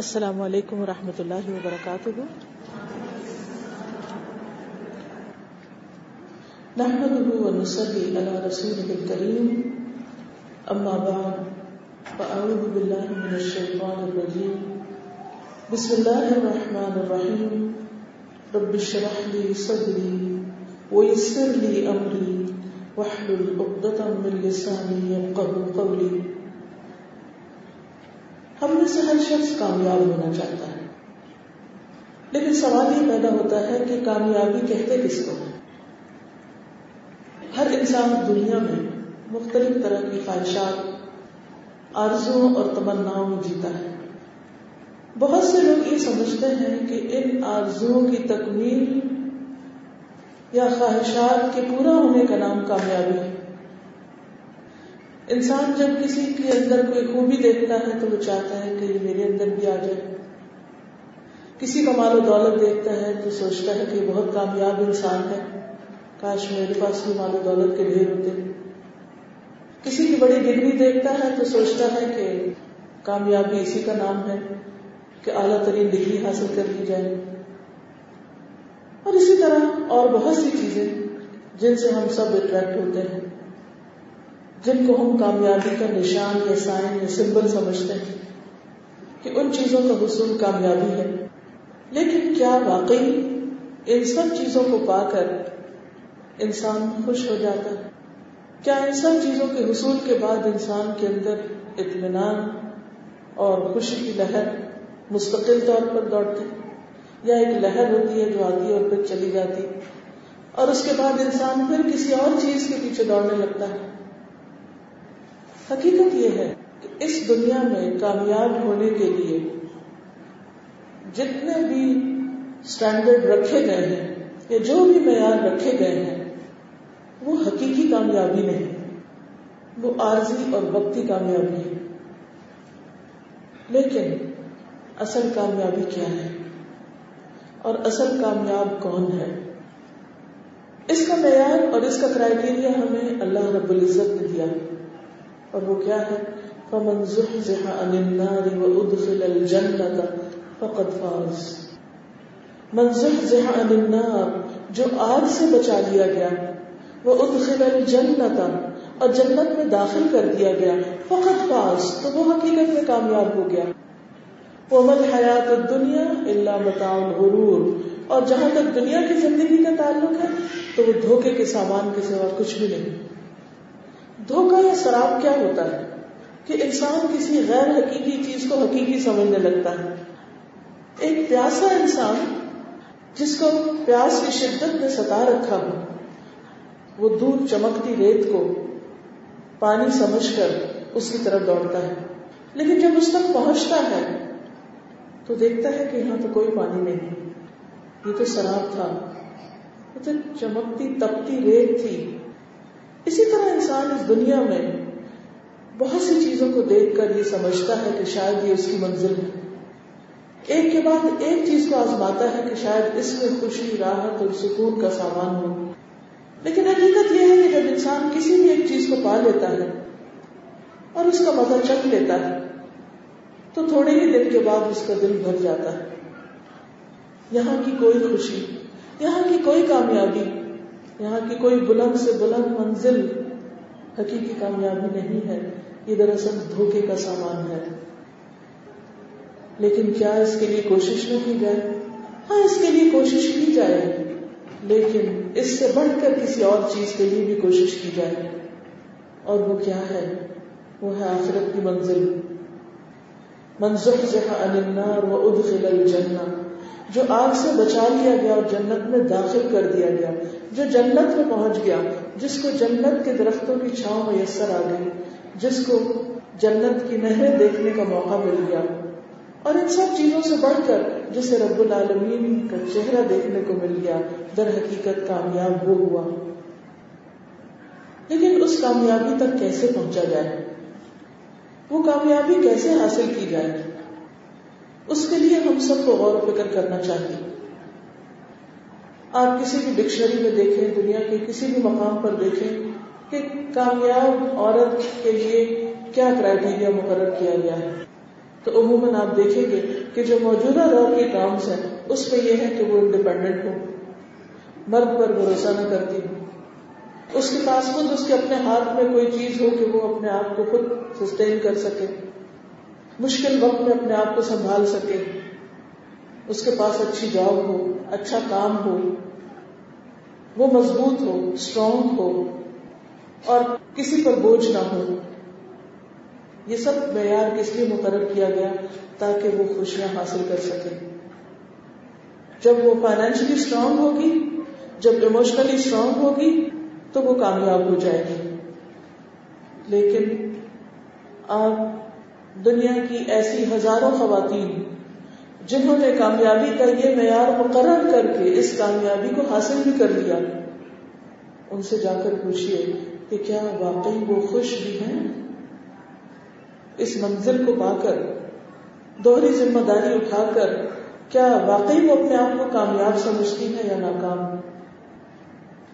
السلام علیکم و رحمۃ اللہ وبرکاتہ۔ نحمده ونصلي على رسوله الكريم اما بعد، فاعوذ بالله من الشيطان الرجيم بسم الله الرحمن الرحيم رب اشرح لي صدري ويسر لي امري واحلل عقدة من لساني يفقهوا قولي میں سے ہر شخص کامیاب ہونا چاہتا ہے۔ لیکن سوال یہ پیدا ہوتا ہے کہ کامیابی کہتے کس کو ہے ہر انسان دنیا میں مختلف طرح کی خواہشات آرزو اور تمناؤں میں جیتا ہے۔ بہت سے لوگ یہ سمجھتے ہیں کہ ان آرزو کی تکمیل یا خواہشات کے پورا ہونے کا نام کامیابی ہے۔ انسان جب کسی کے اندر کوئی خوبی دیکھتا ہے تو وہ چاہتا ہے کہ یہ میرے اندر بھی آ جائے۔ کسی کا مال و دولت دیکھتا ہے تو سوچتا ہے کہ یہ بہت کامیاب انسان ہے۔ کاش میرے پاس بھی مال و دولت کے ڈھیر ہوتے۔ کسی کی بڑی ڈگری دیکھتا ہے تو سوچتا ہے کہ کامیابی اسی کا نام ہے کہ اعلیٰ ترین ڈگری حاصل کر لی جائے۔ اور اسی طرح اور بہت سی چیزیں جن سے ہم سب اٹریکٹ ہوتے ہیں۔ جن کو ہم کامیابی کا نشان یا سائن یا سمبل سمجھتے ہیں، کہ ان چیزوں کا حصول کامیابی ہے۔ لیکن کیا واقعی ان سب چیزوں کو پا کر انسان خوش ہو جاتا؟ ہے کیا ان سب چیزوں کے حصول کے بعد انسان کے اندر اطمینان اور خوشی کی لہر مستقل طور پر دوڑتی؟ یا ایک لہر ہوتی ہے جو آتی ہے اور پھر چلی جاتی، اور اس کے بعد انسان پھر کسی اور چیز کے پیچھے دوڑنے لگتا ہے؟ حقیقت یہ ہے کہ اس دنیا میں کامیاب ہونے کے لیے جتنے بھی اسٹینڈرڈ رکھے گئے ہیں یا جو بھی معیار رکھے گئے ہیں، وہ حقیقی کامیابی نہیں، وہ عارضی اور وقتی کامیابی ہے۔ لیکن اصل کامیابی کیا ہے؟ اور اصل کامیاب کون ہے؟ اس کا معیار اور اس کا کرائٹیریا ہمیں اللہ رب العزت نے دیا۔ اور وہ کیا ہے؟ فمن زحزح عن النار وادخل الجنة فقد فاز۔ من زحزح عن النار، جو آگ سے بچا لیا گیا وہ ادخل الجنة، اور جنت میں داخل کر دیا گیا فقط فاز۔ تو وہ حقیقت میں کامیاب ہو گیا۔ ومن حیات الدنیا الا متاع الغرور۔ اور جہاں تک دنیا کی زندگی کا تعلق ہے، تو وہ دھوکے کے سامان کے سوا کچھ بھی نہیں۔ دھوکا یا شراب کیا ہوتا ہے کہ انسان کسی غیر حقیقی چیز کو حقیقی سمجھنے لگتا ہے؟ ایک پیاسا انسان جس کو پیاس کی شدت میں ستا رکھا ہو، وہ دور چمکتی ریت کو پانی سمجھ کر اس کی طرف دوڑتا ہے۔ لیکن جب اس تک پہنچتا ہے، تو دیکھتا ہے کہ یہاں تو کوئی پانی نہیں یہ تو شراب تھا۔ یہ تو چمکتی، تپتی ریت تھی۔ اسی طرح انسان اس دنیا میں بہت سی چیزوں کو دیکھ کر یہ سمجھتا ہے کہ شاید یہ اس کی منزل ہے۔ ایک کے بعد ایک چیز کو آزماتا ہے کہ شاید اس میں خوشی، راحت اور سکون کا سامان ہو۔ لیکن حقیقت یہ ہے کہ جب انسان کسی بھی ایک چیز کو پا لیتا ہے اور اس کا مزہ چکھ لیتا ہے، تو تھوڑے ہی دن کے بعد اس کا دل بھر جاتا ہے۔ یہاں کی کوئی خوشی، یہاں کی کوئی کامیابی یہاں کی کوئی بلند سے بلند منزل حقیقی کامیابی نہیں ہے، یہ دراصل دھوکے کا سامان ہے۔ لیکن کیا اس کے لیے کوشش نہ کی جائے؟ ہاں اس کے لیے کوشش کی جائے، لیکن اس سے بڑھ کر کسی اور چیز کے لیے بھی کوشش کی جائے۔ اور وہ کیا ہے؟ وہ ہے آخرت کی منزل۔ منظر جہاں النار و ادخل الجنہ۔ جو آگ سے بچا لیا گیا اور جنت میں داخل کر دیا گیا، جو جنت میں پہنچ گیا، جس کو جنت کے درختوں کی چھاؤں میسر آ گئی، جس کو جنت کی نہریں دیکھنے کا موقع مل گیا۔ اور ان سب چیزوں سے بڑھ کر جسے رب العالمین کا چہرہ دیکھنے کو مل گیا، در حقیقت کامیاب وہ ہوا۔ لیکن اس کامیابی تک کیسے پہنچا جائے؟ وہ کامیابی کیسے حاصل کی جائے؟ اس کے لیے ہم سب کو غور و فکر کرنا چاہیے۔ آپ کسی بھی ڈکشنری میں دیکھیں، دنیا کے کسی بھی مقام پر دیکھیں کہ کامیاب عورت کے لیے کیا کرائٹیریا مقرر کیا گیا ہے۔ تو عموماً آپ دیکھیں گے کہ جو موجودہ دور کے کام ہیں، اس میں یہ ہے کہ وہ انڈیپینڈنٹ ہو مرد پر بھروسہ نہ کرتی ہو اس کے پاس خود اس کے اپنے ہاتھ میں کوئی چیز ہو کہ وہ اپنے آپ کو خود سسٹین کر سکے۔ مشکل وقت میں اپنے آپ کو سنبھال سکے، اس کے پاس اچھی جاب ہو اچھا کام ہو، وہ مضبوط ہو اسٹرانگ ہو، اور کسی پر بوجھ نہ ہو۔ یہ سب معیار کس لیے مقرر کیا گیا تاکہ وہ خوشیاں حاصل کر سکے؟ جب وہ فائنینشلی اسٹرانگ ہوگی، جب ایموشنلی اسٹرانگ ہوگی، تو وہ کامیاب ہو جائے گی۔ لیکن آپ دنیا کی ایسی ہزاروں خواتین جنہوں نے کامیابی کا یہ معیار مقرر کر کے اس کامیابی کو حاصل بھی کر لیا، ان سے جا کر پوچھیے کہ کیا واقعی وہ خوش بھی ہیں؟ اس منزل کو پا کر، دوہری ذمہ داری اٹھا کر، کیا واقعی وہ اپنے آپ کو کامیاب سمجھتی ہے یا ناکام؟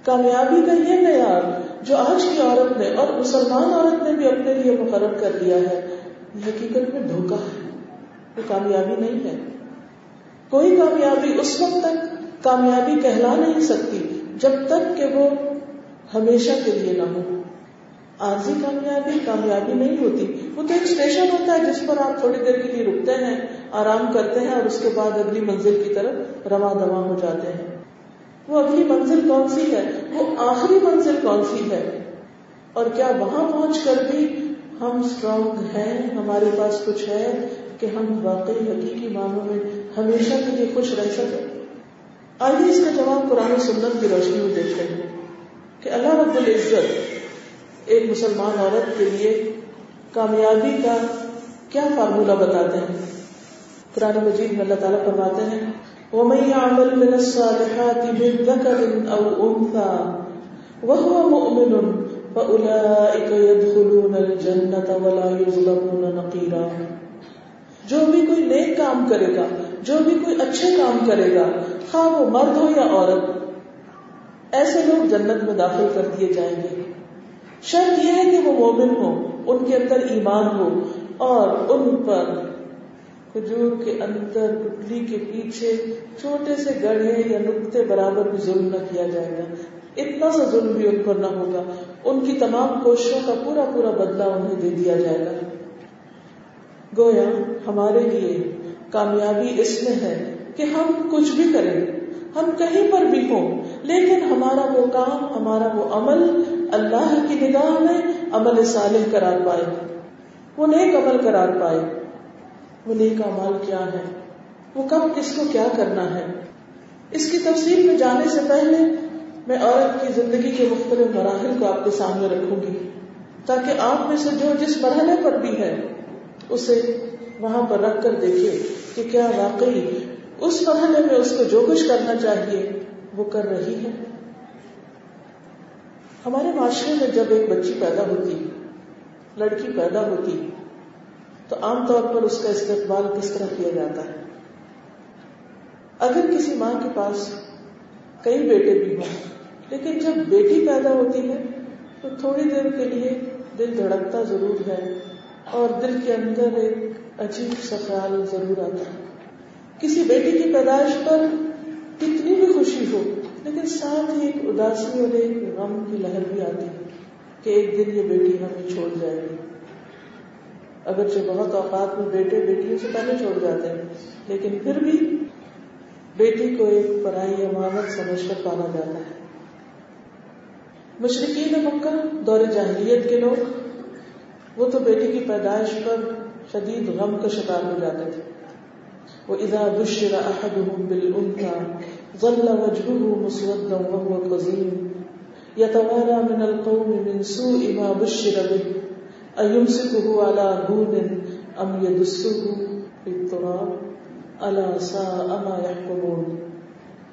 کامیابی کا یہ معیار جو آج کی عورت نے اور مسلمان عورت نے بھی اپنے لیے مقرر کر لیا ہے حقیقت میں دھوکا ہے، وہ کامیابی نہیں ہے۔ کوئی کامیابی اس وقت تک کامیابی کہلا نہیں سکتی، جب تک کہ وہ ہمیشہ کے لیے نہ ہو۔ عارضی کامیابی کامیابی نہیں ہوتی۔ وہ تو ایک اسٹیشن ہوتا ہے جس پر آپ تھوڑی دیر کے لیے رکتے ہیں، آرام کرتے ہیں اور اس کے بعد اگلی منزل کی طرف رواں دواں ہو جاتے ہیں۔ وہ اگلی منزل کون سی ہے؟ وہ آخری منزل کون سی ہے؟ اور کیا وہاں پہنچ کر بھی ہم اسٹرانگ ہیں، ہمارے پاس کچھ ہے کہ ہم واقعی حقیقی معنوں میں ہمیشہ کے لیے خوش رہ سکیں۔ آئیے اس کا جواب قرآن سنت کی روشنی میں دیکھتے ہیں کہ اللہ رب العزت ایک مسلمان عورت کے لیے کامیابی کا کیا فارمولہ بتاتے ہیں۔ قرآن مجید میں اللہ تعالیٰ فرماتے ہیں، ومن يعمل من الصالحات من ذكر أو أنثى وهو مؤمن فأولئك يدخلون الجنة ولا يظلمون نقيرا۔ جو بھی کوئی نیک کام کرے گا، جو بھی کوئی اچھے کام کرے گا، خواہ وہ مرد ہو یا عورت، ایسے لوگ جنت میں داخل کر دیے جائیں گے۔ شرط یہ ہے کہ وہ مومن ہو، ان کے اندر ایمان ہو، اور ان پر کھجور کے اندر پتلی کے پیچھے، چھوٹے سے گڑھے یا نقطے برابر بھی ظلم نہ کیا جائے گا۔ اتنا سا ظلم بھی ان پر نہ ہوگا۔ ان کی تمام کوششوں کا پورا پورا بدلہ انہیں دے دیا جائے گا۔ گویا ہمارے لیے کامیابی اس میں ہے کہ ہم کچھ بھی کریں۔ ہم کہیں پر بھی ہوں، لیکن ہمارا وہ کام، ہمارا وہ عمل اللہ کی نگاہ میں عمل صالح قرار پائے۔ وہ نیک عمل قرار پائے۔ وہ نیک مال کیا ہے وہ کب کس کو کیا کرنا ہے؟ اس کی تفصیل میں جانے سے پہلے میں عورت کی زندگی کے مختلف مراحل کو آپ کے سامنے رکھوں گی تاکہ آپ میں سے جو جس مرحلے پر بھی ہے، اسے وہاں پر رکھ کر دیکھے کہ کیا واقعی اس مرحلے میں اس کو جو کچھ کرنا چاہیے، وہ کر رہی ہے۔ ہمارے معاشرے میں جب ایک بچی پیدا ہوتی، لڑکی پیدا ہوتی، تو عام طور پر اس کا استقبال کس طرح کیا جاتا ہے؟ اگر کسی ماں کے پاس کئی بیٹے بھی ہوں۔ لیکن جب بیٹی پیدا ہوتی ہے، تو تھوڑی دیر کے لیے دل دھڑکتا ضرور ہے اور دل کے اندر ایک عجیب سا خیال ضرور آتا ہے۔ کسی بیٹی کی پیدائش پر کتنی بھی خوشی ہو، لیکن ساتھ ہی ایک اداسی اور ایک غم کی لہر بھی آتی ہے کہ ایک دن یہ بیٹی ہمیں چھوڑ جائے گی۔ اگرچہ بہت اوقات میں بیٹے بیٹیوں سے پہلے چھوڑ جاتے ہیں، لیکن پھر بھی بیٹی کو ایک پرائی امانت سمجھ کر پالا جاتا ہے۔ مشرقین مکہ، دور جاہلیت کے لوگ، وہ تو بیٹی کی پیدائش پر شدید غم کا شکار ہو جاتے تھے۔ وہ ادا بشر احدهم بالانثى ظل وجهه مسودا وهو قزيم يتوارى من القوم من سوء ما بشر به ایم سے کہو الا ہون ام یدسہ الا سا اما یحکمون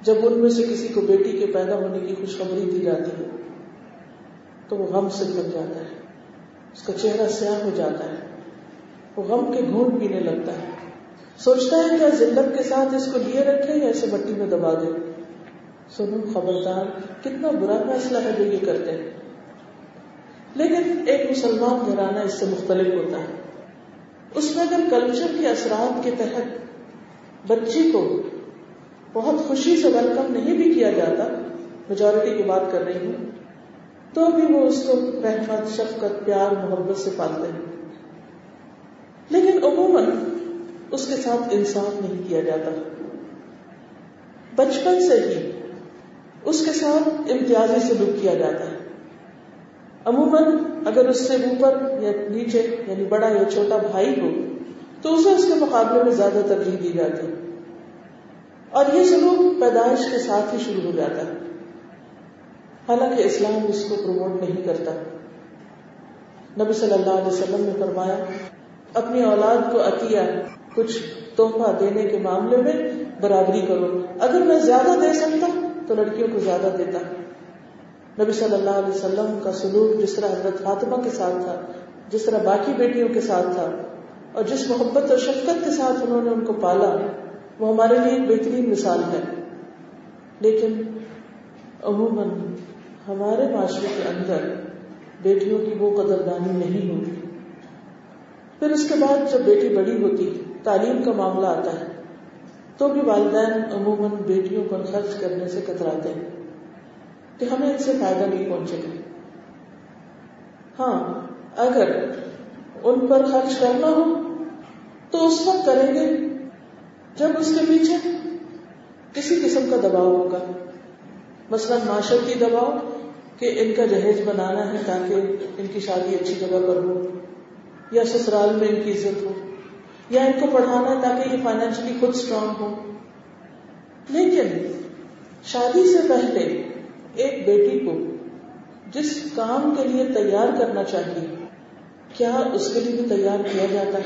جب ان میں سے کسی کو بیٹی کے پیدا ہونے کی خوشخبری دی جاتی ہے، تو وہ غم سے بھر جاتا ہے۔ اس کا چہرہ سیاہ ہو جاتا ہے۔ وہ غم کے گھونٹ پینے لگتا ہے۔ سوچتا ہے کیا ذلت کے ساتھ اس کو لیے رکھے یا اسے مٹی میں دبا دے۔ سنو خبردار، کتنا برا فیصلہ ہے جو یہ کرتے ہیں۔ لیکن ایک مسلمان گھرانہ اس سے مختلف ہوتا ہے۔ اس میں اگر کلچر کے اثرات کے تحت بچی کو بہت خوشی سے ویلکم نہیں بھی کیا جاتا میجورٹی کی بات کر رہی ہوں، تو بھی وہ اس کو رحمت شفقت، پیار، محبت سے پالتے ہیں۔ لیکن عموماً اس کے ساتھ انصاف نہیں کیا جاتا۔ بچپن سے ہی اس کے ساتھ امتیازی سلوک کیا جاتا ہے۔ عموماً اگر اس سے اوپر یا نیچے یعنی بڑا یا چھوٹا بھائی ہو تو اسے اس کے مقابلے میں زیادہ ترجیح دی جاتی۔ ہے اور یہ سلوک پیدائش کے ساتھ ہی شروع ہو جاتا ہے۔ حالانکہ اسلام اس کو پروموٹ نہیں کرتا۔ نبی صلی اللہ علیہ وسلم نے فرمایا، اپنی اولاد کو عطیہ کچھ تحفہ دینے کے معاملے میں برابری کرو۔ اگر میں زیادہ دے سکتا تو لڑکیوں کو زیادہ دیتا۔ نبی صلی اللہ علیہ وسلم کا سلوک جس طرح حضرت فاطمہ کے ساتھ تھا، جس طرح باقی بیٹیوں کے ساتھ تھا اور جس محبت اور شفقت کے ساتھ انہوں نے ان کو پالا، وہ ہمارے لیے ایک بہترین مثال ہے۔ لیکن عموماً ہمارے معاشرے کے اندر بیٹیوں کی وہ قدردانی نہیں ہوتی۔ پھر اس کے بعد جب بیٹی بڑی ہوتی، تعلیم کا معاملہ آتا ہے، تو بھی والدین عموماً بیٹیوں پر خرچ کرنے سے کتراتے ہیں کہ ہمیں ان سے فائدہ نہیں پہنچے۔ گا ہاں اگر ان پر خرچ کرنا ہو، تو اس وقت کریں گے۔ جب اس کے پیچھے کسی قسم کا دباؤ ہوگا۔ مثلا معاشرتی دباؤ کہ ان کا جہیز بنانا ہے تاکہ ان کی شادی اچھی جگہ پر ہو، یا سسرال میں ان کی عزت ہو، یا ان کو پڑھانا ہے تاکہ یہ فائنینشلی خود اسٹرانگ ہو۔ لیکن شادی سے پہلے ایک بیٹی کو جس کام کے لیے تیار کرنا چاہیے کیا اس کے لیے بھی تیار کیا جاتا ہے؟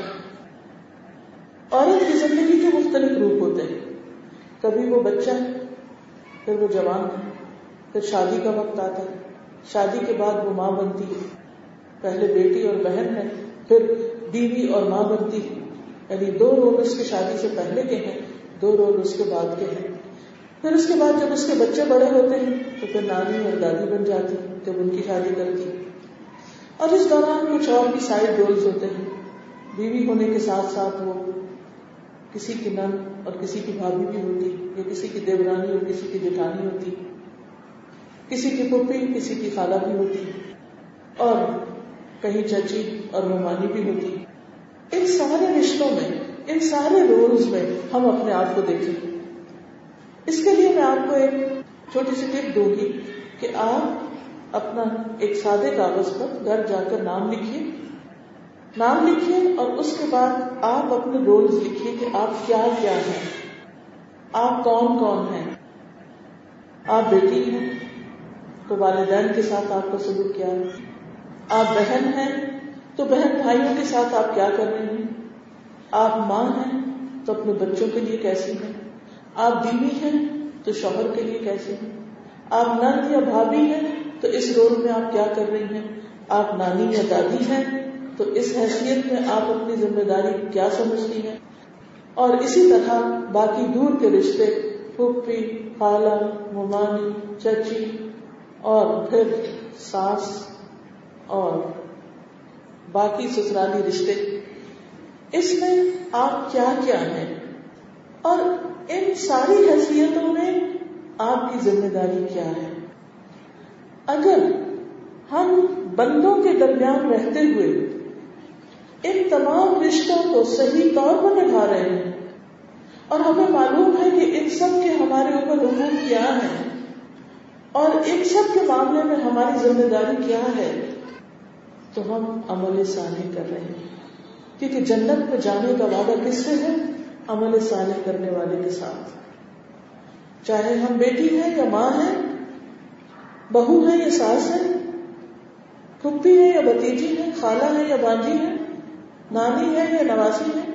عورت کی زندگی کے مختلف روپ ہوتے ہیں۔ کبھی وہ بچہ پھر وہ جوان ہے، پھر شادی کا وقت آتا ہے۔ شادی کے بعد وہ ماں بنتی ہے۔ پہلے بیٹی اور بہن ہے، پھر بیوی اور ماں بنتی ہے۔ یعنی دو رول اس کی شادی سے پہلے کے ہیں، دو رول اس کے بعد کے ہیں۔ پھر اس کے بعد جب اس کے بچے بڑے ہوتے ہیں، تو پھر نانی اور دادی بن جاتی جب ان کی شادی کرتی اور اس دوران کچھ اور بھی سائڈ رولز ہوتے ہیں۔ بیوی ہونے کے ساتھ ساتھ وہ کسی کی نن اور کسی کی بھابھی بھی ہوتی، یا کسی کی دیورانی اور کسی کی جٹھانی ہوتی، کسی کی پپی کسی کی خالہ بھی ہوتی، اور کہیں چچی اور مہمانی بھی ہوتی۔ ان سارے رشتوں میں، ان سارے رولز میں ہم اپنے آپ کو دیکھیں۔ اس کے لیے میں آپ کو ایک چھوٹی سی ٹپ دوں گی کہ آپ اپنا ایک سادے کاغذ پر گھر جا کر نام لکھیے۔ نام لکھیے اور اس کے بعد آپ اپنے رولز لکھیے کہ آپ کیا کیا ہیں۔ آپ کون کون ہیں؟ آپ بیٹی ہیں تو والدین کے ساتھ آپ کا سلوک کیا ہے؟ آپ بہن ہیں تو بہن بھائیوں کے ساتھ آپ کیا کر رہے ہیں؟ آپ ماں ہیں تو اپنے بچوں کے لیے کیسی ہیں؟ آپ بیوی ہیں تو شوہر کے لیے کیسے ہیں؟ آپ نند یا بھابھی ہیں تو اس رول میں آپ کیا کر رہی ہیں؟ آپ نانی یا دادی ہیں؟ تو اس حیثیت میں آپ اپنی ذمہ داری کیا سمجھتی ہیں؟ اور اسی طرح باقی دور کے رشتے، پھوپھی، خالہ، ممانی، چچی اور پھر ساس اور باقی سسرالی رشتے۔ اس میں آپ کیا کیا ہیں؟ اور ان ساری حیثیتوں میں آپ کی ذمہ داری کیا ہے؟ اگر ہم بندوں کے درمیان رہتے ہوئے ان تمام رشتوں کو صحیح طور پر نبھا رہے ہیں، اور ہمیں معلوم ہے کہ ان سب کے ہمارے اوپر حقوق کیا ہے، اور ان سب کے معاملے میں ہماری ذمہ داری کیا ہے، تو ہم عمل ثانی کر رہے ہیں۔ کیونکہ جنت میں جانے کا وعدہ کس سے ہے؟ عمل صالح کرنے والے کے ساتھ۔ چاہے ہم بیٹی ہیں یا ماں ہیں بہو ہے یا ساس ہے؟ پھپھی ہے یا بتیجی ہے؟ خالہ ہے یا بانجی ہے؟ نانی ہے یا نواسی ہے؟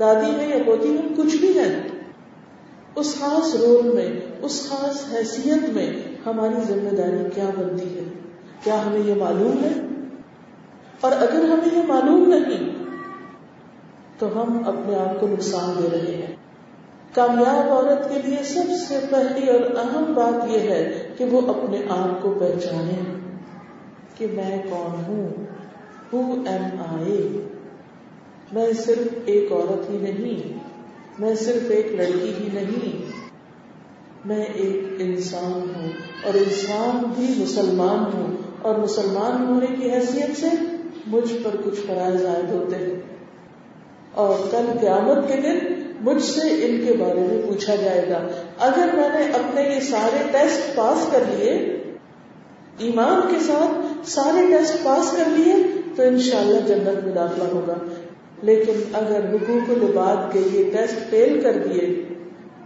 دادی ہے یا پوتی ہے؟ کچھ بھی ہے۔ اس خاص رول میں، اس خاص حیثیت میں ہماری ذمہ داری کیا بنتی ہے؟ کیا ہمیں یہ معلوم ہے؟ اور اگر ہمیں یہ معلوم نہیں، تو ہم اپنے آپ کو نقصان دے رہے ہیں۔ کامیاب عورت کے لیے سب سے پہلی اور اہم بات یہ ہے کہ وہ اپنے آپ کو پہچانے کہ میں کون ہوں؟ ہو ایم آئی میں صرف ایک عورت ہی نہیں، میں صرف ایک لڑکی ہی نہیں، میں ایک انسان ہوں اور انسان بھی مسلمان ہوں۔ اور مسلمان ہونے کی حیثیت سے مجھ پر کچھ فرائض عائد ہوتے ہیں۔ اور کل قیامت کے دن مجھ سے ان کے بارے میں پوچھا جائے گا۔ اگر میں نے اپنے یہ سارے ٹیسٹ پاس کر لیے، ایمان کے ساتھ سارے ٹیسٹ پاس کر لیے، تو انشاءاللہ جنت میں داخلہ ہوگا۔ لیکن اگر حقوق العباد کے یہ ٹیسٹ فیل کر دیے،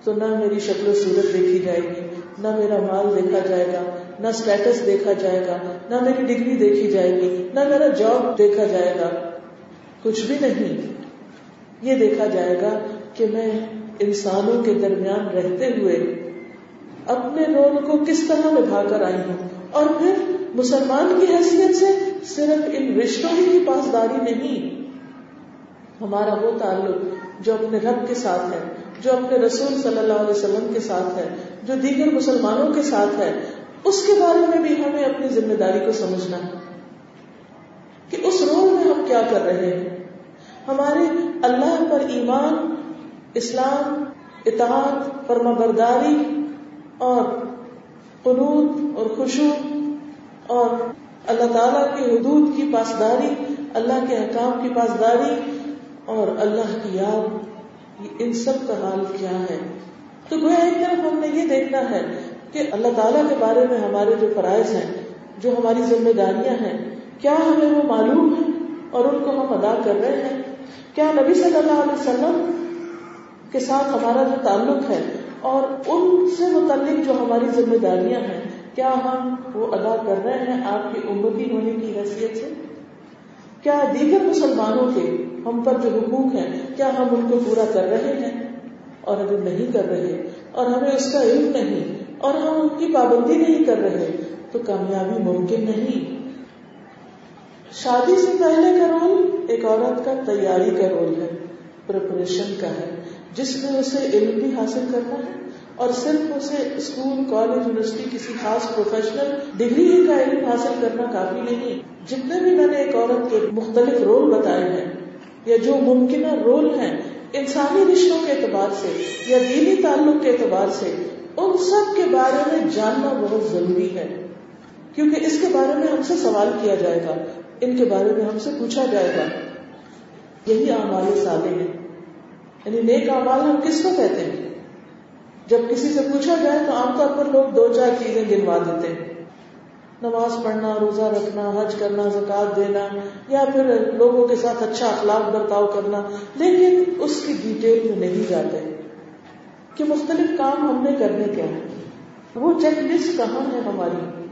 تو نہ میری شکل و صورت دیکھی جائے گی، نہ میرا مال دیکھا جائے گا، نہ اسٹیٹس دیکھا جائے گا، نہ میری ڈگری دیکھی جائے گی، نہ میرا جاب دیکھا جائے گا۔ کچھ بھی نہیں، یہ دیکھا جائے گا کہ میں انسانوں کے درمیان رہتے ہوئے اپنے رول کو کس طرح نبھا کر آئی ہوں؟ اور پھر مسلمان کی حیثیت سے صرف ان رشتوں ہی کی پاسداری نہیں، ہمارا وہ تعلق جو اپنے رب کے ساتھ ہے، جو اپنے رسول صلی اللہ علیہ وسلم کے ساتھ ہے، جو دیگر مسلمانوں کے ساتھ ہے، اس کے بارے میں بھی ہمیں اپنی ذمہ داری کو سمجھنا ہے کہ اس رول میں ہم کیا کر رہے ہیں؟ ہمارے اللہ پر ایمان اسلام، اطاعت فرما برداری اور قنوط اور خوشو اور اللہ تعالی کی حدود کی پاسداری، اللہ کے حکام کی پاسداری اور اللہ کی یاد ان سب کا حال کیا ہے؟ تو گویا ایک طرف ہم نے یہ دیکھنا ہے کہ اللہ تعالیٰ کے بارے میں ہمارے جو فرائض ہیں، جو ہماری ذمہ داریاں ہیں، کیا ہمیں وہ معلوم ہے اور ان کو ہم ادا کر رہے ہیں؟ کیا نبی صلی اللہ علیہ وسلم کے ساتھ ہمارا جو تعلق ہے اور ان سے متعلق جو ہماری ذمہ داریاں ہیں، کیا ہم وہ ادا کر رہے ہیں آپ کی امتی ہونے کی حیثیت سے؟ کیا دیگر مسلمانوں کے ہم پر جو حقوق ہیں، کیا ہم ان کو پورا کر رہے ہیں؟ اور اگر نہیں کر رہے، اور ہمیں اس کا علم نہیں، اور ہم ان کی پابندی نہیں کر رہے، تو کامیابی ممکن نہیں۔ شادی سے پہلے کا رول ایک عورت کا تیاری کا رول ہے پریپریشن کا ہے۔ جس میں اسے علم بھی حاصل کرنا ہے اور صرف اسے اسکول، کالج، یونیورسٹی، کسی خاص پروفیشنل ڈگری کا علم حاصل کرنا کافی نہیں جتنے بھی میں نے ایک عورت کے مختلف رول بتائے ہیں یا جو ممکنہ رول ہیں، انسانی رشتوں کے اعتبار سے یا دینی تعلق کے اعتبار سے، ان سب کے بارے میں جاننا بہت ضروری ہے۔ کیونکہ اس کے بارے میں ہم سے سوال کیا جائے گا، ان کے بارے میں ہم سے پوچھا جائے گا۔ یہی اعمال سالے ہیں یعنی نیک اعمال ہم کس کو کہتے ہیں؟ جب کسی سے پوچھا جائے تو عام طور پر لوگ دو چار چیزیں گنوا دیتے ہیں۔ نماز پڑھنا، روزہ رکھنا، حج کرنا زکات دینا یا پھر لوگوں کے ساتھ اچھا اخلاق برتاؤ کرنا۔ لیکن اس کی ڈیٹیل میں نہیں جاتے کہ مختلف کام ہم نے کرنے کیا ہے وہ چیک لسٹ کہاں ہے ہماری؟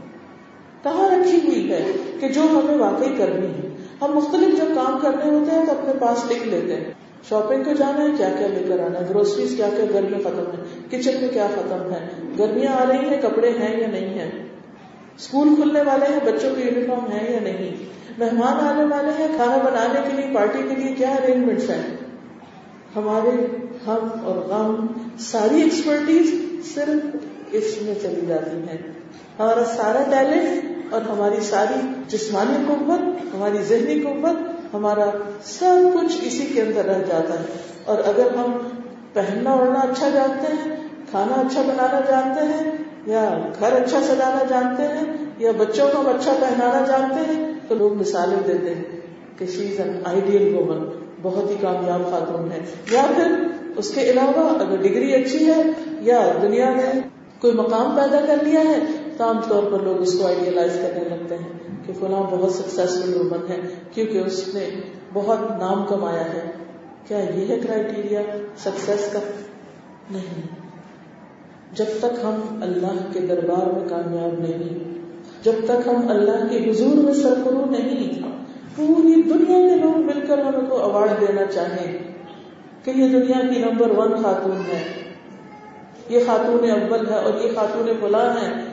کہاں رکھی ہوئی ہے کہ جو ہمیں واقعی کرنی ہے؟ ہم مختلف جب کام کرنے ہوتے ہیں تو اپنے پاس لکھ لیتے ہیں۔ شاپنگ کو جانا ہے، کیا کیا لے کر آنا ہے؟ گروسریز کیا کیا گھر میں ختم ہے؟ کچن میں کیا ختم ہے؟ گرمیاں آ رہی ہیں، کپڑے ہیں یا نہیں ہیں؟ اسکول کھلنے والے ہیں، بچوں کے یونیفارم ہے یا نہیں؟ مہمان آنے والے ہیں، کھانا بنانے کے لیے، پارٹی کے لیے کیا ارینجمنٹس ہیں؟ ہمارے ہم اور غم، ساری ایکسپرٹیز صرف اس میں چلی جاتی ہیں۔ ہمارا سارا ٹیلنٹ اور ہماری ساری جسمانی قوت، ہماری ذہنی قوت ہمارا سب کچھ اسی کے اندر رہ جاتا ہے۔ اور اگر ہم پہننا اڑنا اچھا جانتے ہیں، کھانا اچھا بنانا جانتے ہیں، یا گھر اچھا سجانا جانتے ہیں، یا بچوں کو اچھا پہنانا جانتے ہیں، تو لوگ مثالیں دیتے ہیں کہ she is an ideal woman بہت ہی کامیاب خاتون ہے۔ یا پھر اس کے علاوہ اگر ڈگری اچھی ہے، یا دنیا میں کوئی مقام پیدا کر لیا ہے تو عام طور پر لوگ اس کو آئیڈیلائز کرنے لگتے ہیں کہ فلاں بہت سکسیسفل وومن ہے، کیونکہ اس نے بہت نام کمایا ہے۔ کیا یہ ہے کرائٹیریا سکسیس کا؟ نہیں۔ جب تک ہم اللہ کے دربار میں کامیاب نہیں، جب تک ہم اللہ کے حضور میں سرکرو نہیں، پوری دنیا کے لوگ مل کر ہمیں کو اوارڈ دینا چاہیں کہ یہ دنیا کی نمبر ون خاتون ہے۔ یہ خاتون اول ہے اور یہ خاتون فلاں ہے۔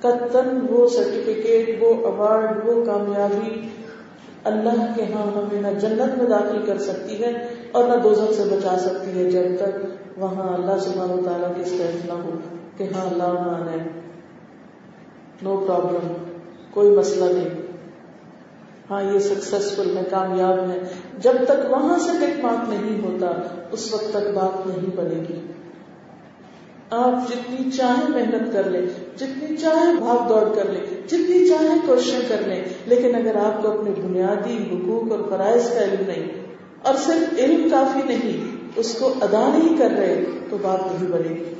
قطن، وہ سرٹیفکیٹ وہ اوارڈ وہ کامیابی اللہ کے ہاں ہمیں نہ جنت میں داخل کر سکتی ہے اور نہ دوزخ سے بچا سکتی ہے جب تک وہاں اللہ سبحانہ و تعالیٰ کی اسٹینڈ نہ ہو کہ ہاں اللہ مان ہے۔ نو پرابلم کوئی مسئلہ نہیں۔ ہاں یہ سکسیسفل ہے کامیاب ہے جب تک وہاں سے ٹک مارک نہیں ہوتا، اس وقت تک بات نہیں بنے گی۔ آپ جتنی چاہے محنت کر لیں، جتنی چاہے بھاگ دوڑ کر لیں، جتنی چاہے کوششیں کر لیں، لیکن اگر آپ کو اپنے بنیادی حقوق اور فرائض کا علم نہیں اور صرف علم کافی نہیں، اس کو ادا نہیں کر رہے، تو بات نہیں بنے گی۔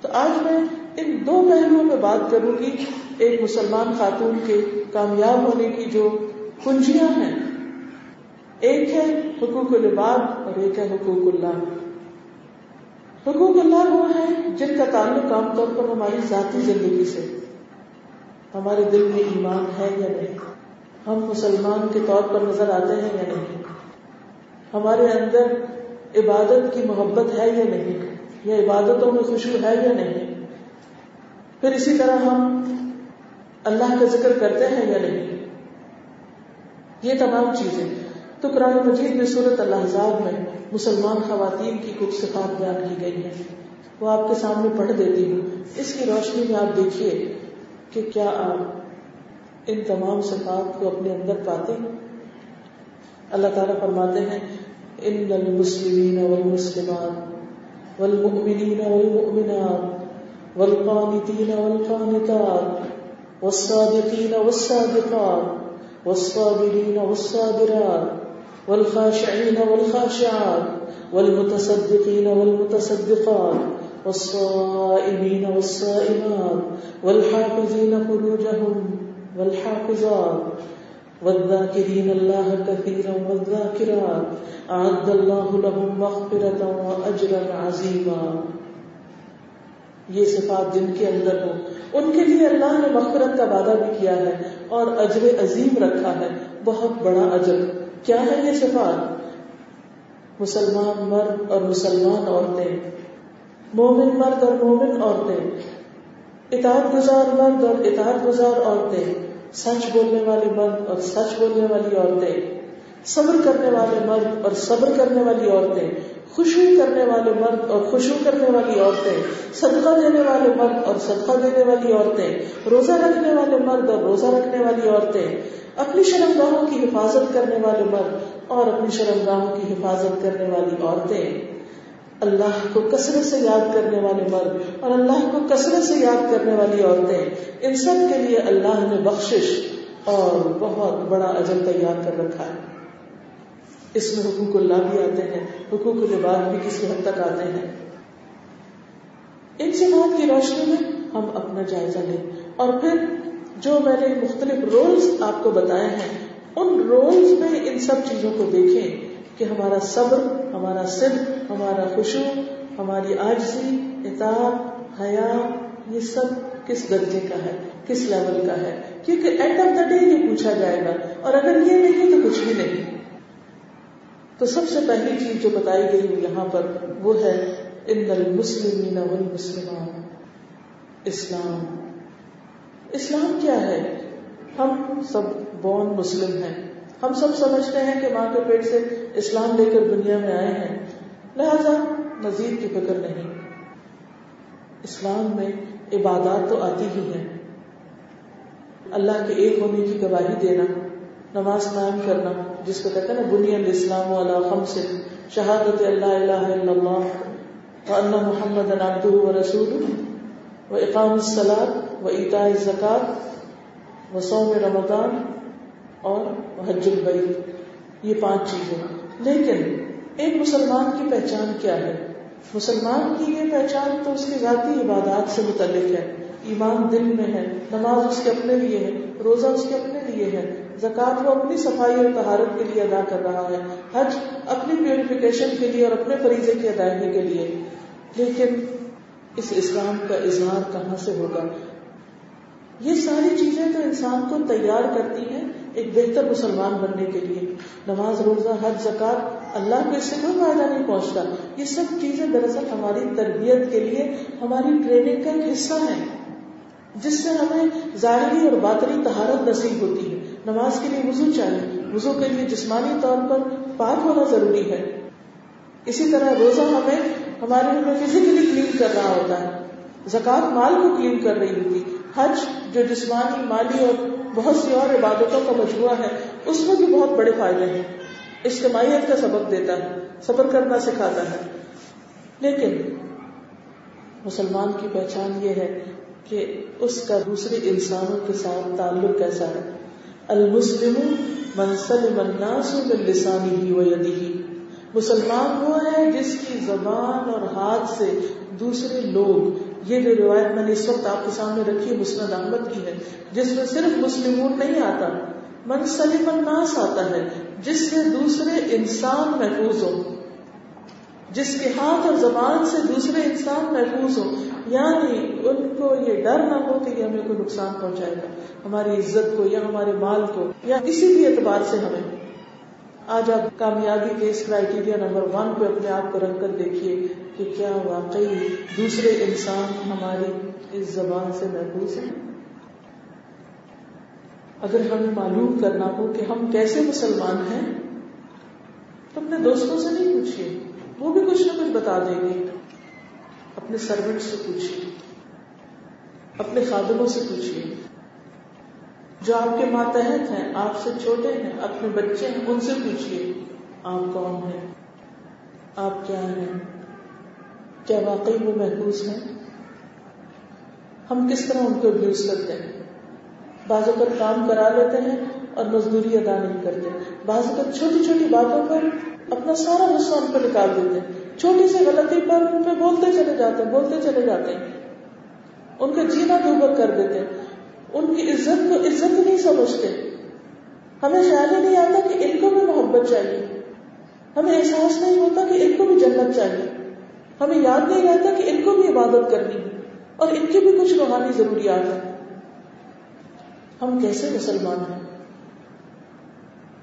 تو آج میں ان دو پہلوؤں میں بات کروں گی۔ ایک مسلمان خاتون کے کامیاب ہونے کی جو کنجیاں ہیں، ایک ہے حقوق العباد اور ایک ہے حقوق اللہ۔ حقوق اللہ وہ ہے جن کا تعلق عام طور پر ہماری ذاتی زندگی سے۔ ہمارے دل میں ایمان ہے یا نہیں؟ ہم مسلمان کے طور پر نظر آتے ہیں یا نہیں؟ ہمارے اندر عبادت کی محبت ہے یا نہیں؟ یا عبادتوں میں خوشبو ہے یا نہیں؟ پھر اسی طرح ہم اللہ کا ذکر کرتے ہیں یا نہیں؟ یہ تمام چیزیں۔ تو قرآن مجید میں صورت اللہ میں مسلمان خواتین کی کچھ صفات بیان کی گئی ہیں۔ وہ آپ کے سامنے پڑھ دیتی ہوں۔ اس کی روشنی میں آپ دیکھیے کہ کیا آپ ان تمام صفات کو اپنے اندر پاتے ہیں۔ اللہ تعالیٰ فرماتے ہیں، ان المسلمین والمسلمات والمؤمنین والمؤمنات والقانتین والقانتات والصادقين والصادقات والصابرين والصابرات والخاشعين والخاشعات والمتصدقين والمتصدقات والصائمين والصائمات والحافظين فروجهم والحافظات والذاكرين الله كثيرا والذاكرات أعد الله لهم مغفرة وأجرا عظيما یہ صفات جن کے اندر ہو ان کے لیے اللہ نے مغفرت کا وعدہ بھی کیا ہے اور اجر عظیم رکھا ہے، بہت بڑا اجر۔ کیا ہے یہ صفات؟ مسلمان مرد اور مسلمان عورتیں، مومن مرد اور مومن عورتیں، اطاعت گزار مرد اور اطاعت گزار عورتیں، سچ بولنے والے مرد اور سچ بولنے والی عورتیں، صبر کرنے والے مرد اور صبر کرنے والی عورتیں خوشبو کرنے والے مرد اور خوشبو کرنے والی عورتیں، صدقہ دینے والے مرد اور صدقہ دینے والی عورتیں، روزہ رکھنے والے مرد اور روزہ رکھنے والی عورتیں، اپنی شرم گاہوں کی حفاظت کرنے والے مرد اور اپنی شرم گاہوں کی حفاظت کرنے والی عورتیں۔ اللہ کو کثرت سے یاد کرنے والے مرد اور اللہ کو کثرت سے یاد کرنے والی عورتیں۔ ان سب کے لیے اللہ نے بخشش اور بہت بڑا اجر تیار کر رکھا ہے۔ اس میں حقوق اللہ بھی آتے ہیں، حقوق العباد بھی کسی حد تک آتے ہیں۔ ان بات کی روشنی میں ہم اپنا جائزہ لیں۔ اور پھر جو میں نے مختلف رولز آپ کو بتائے ہیں، ان رولز میں ان سب چیزوں کو دیکھیں کہ ہمارا صبر، ہمارا سر ہمارا خوشو ہماری آجزی اطاعت، حیا، یہ سب کس درجے کا ہے، کس لیول کا ہے؟ کیونکہ اینڈ آف دا ڈے یہ پوچھا جائے گا۔ اور اگر یہ نہیں تو کچھ بھی نہیں۔ تو سب سے پہلی چیز جو بتائی گئی یہاں پر وہ ہے، ان المسلمین والمسلمان اسلام۔ اسلام کیا ہے؟ ہم سب بون مسلم ہیں۔ ہم سب سمجھتے ہیں کہ ماں کے پیٹ سے اسلام لے کر دنیا میں آئے ہیں۔ لہذا مزید کی فکر نہیں۔ اسلام میں عبادات تو آتی ہی ہیں۔ اللہ کے ایک ہونے کی گواہی دینا، نماز قائم کرنا جس کو کہتے ہیں نا، بنی الاسلام والا خم سے شہادت اللہ الہ الا اللہ و محمد عبدہ و رسول و اقام الصلاۃ و ایتاء الزکات و رمضان اور حج البیت۔ یہ پانچ چیزیں لیکن ایک مسلمان کی پہچان کیا ہے؟ مسلمان کی یہ پہچان تو اس کی ذاتی عبادات سے متعلق ہے۔ ایمان دل میں ہے، نماز اس کے اپنے لیے ہے، روزہ اس کے اپنے لیے ہے زکات وہ اپنی صفائی اور تہارت کے لیے ادا کر رہا ہے۔ حج اپنی پیوریفیکیشن کے لیے اور اپنے فریضے کی ادائیگی کے لیے۔ لیکن اس اسلام کا اظہار کہاں سے ہوگا؟ یہ ساری چیزیں تو انسان کو تیار کرتی ہیں ایک بہتر مسلمان بننے کے لیے۔ نماز، روزہ، حج، زکات اللہ کو اس سے کوئی فائدہ نہیں پہنچتا۔ یہ سب چیزیں دراصل ہماری تربیت کے لیے ہماری ٹریننگ کا ایک حصہ ہے جس سے ہمیں ظاہری اور باطنی تہارت نصیب ہوتی ہے۔ نماز کے لیے وضو چاہیے۔ وضو کے لیے جسمانی طور پر پاک ہونا ضروری ہے۔ اسی طرح روزہ ہمیں، ہمارے ہمیں فزیکلی کلین کر رہا ہوتا ہے۔ زکات مال کو کلین کر رہی ہوتی۔ حج جو جسمانی، مالی اور بہت سی اور عبادتوں کا مجموعہ ہے، اس میں بھی بہت بڑے فائدے ہیں۔ اجتماعیت کا سبق دیتا ہے، صبر کرنا سکھاتا ہے۔ لیکن مسلمان کی پہچان یہ ہے کہ اس کا دوسرے انسانوں کے ساتھ تعلق کیسا ہے۔ المسلم منسل الناس من و ويده. مسلمان وہ ہے جس کی زبان اور ہاتھ سے دوسرے لوگ، یہ جو روایت میں نے اس وقت آپ کے سامنے رکھی ہے، مسند احمد کی ہے، جس میں صرف مسلمون نہیں آتا، من الناس آتا ہے، جس سے دوسرے انسان محفوظ ہو جس کے ہاتھ اور زبان سے دوسرے انسان محفوظ ہو یعنی ان کو یہ ڈر نہ ہو کہ یہ ہمیں کوئی نقصان پہنچائے گا، ہماری عزت کو یا ہمارے مال کو، یا کسی بھی اعتبار سے ہمیں۔ آج آپ کامیابی کے اس کرائٹیریا نمبر ون پہ اپنے آپ کو رکھ کر دیکھیے کہ کیا واقعی دوسرے انسان ہماری اس زبان سے محفوظ ہیں۔ اگر ہمیں معلوم کرنا ہو کہ ہم کیسے مسلمان ہیں، تو اپنے دوستوں سے نہیں پوچھیے۔ وہ بھی کچھ نہ کچھ بتا دیں گے۔ اپنے سروینٹ سے پوچھیے اپنے خادموں سے پوچھیے جو آپ کے ماتحت ہیں، آپ سے چھوٹے ہیں، اپنے بچے ہیں، ان سے پوچھیے آپ کون ہیں؟ آپ کیا ہیں؟ کیا واقعی وہ محفوظ ہیں؟ ہم کس طرح ان کو ابیوز کرتے ہیں؟ بعض اوقات کام کرا لیتے ہیں اور مزدوری ادا نہیں کرتے۔ بعض اوقات چھوٹی چھوٹی باتوں پر اپنا سارا غصہ ان پہ نکال دیتے ہیں۔ چھوٹی سی غلطی پر ان پہ بولتے چلے جاتے ہیں، بولتے چلے جاتے ہیں۔ ان کا جینا دوبر کر دیتے ہیں۔ ان کی عزت کو عزت نہیں سمجھتے۔ ہمیں خیال ہی نہیں آتا کہ ان کو بھی محبت چاہیے۔ ہمیں احساس نہیں ہوتا کہ ان کو بھی جنت چاہیے۔ ہمیں یاد نہیں رہتا کہ ان کو بھی عبادت کرنی اور ان کی بھی کچھ روحانی ضروریات ہیں۔ ہم کیسے مسلمان ہیں؟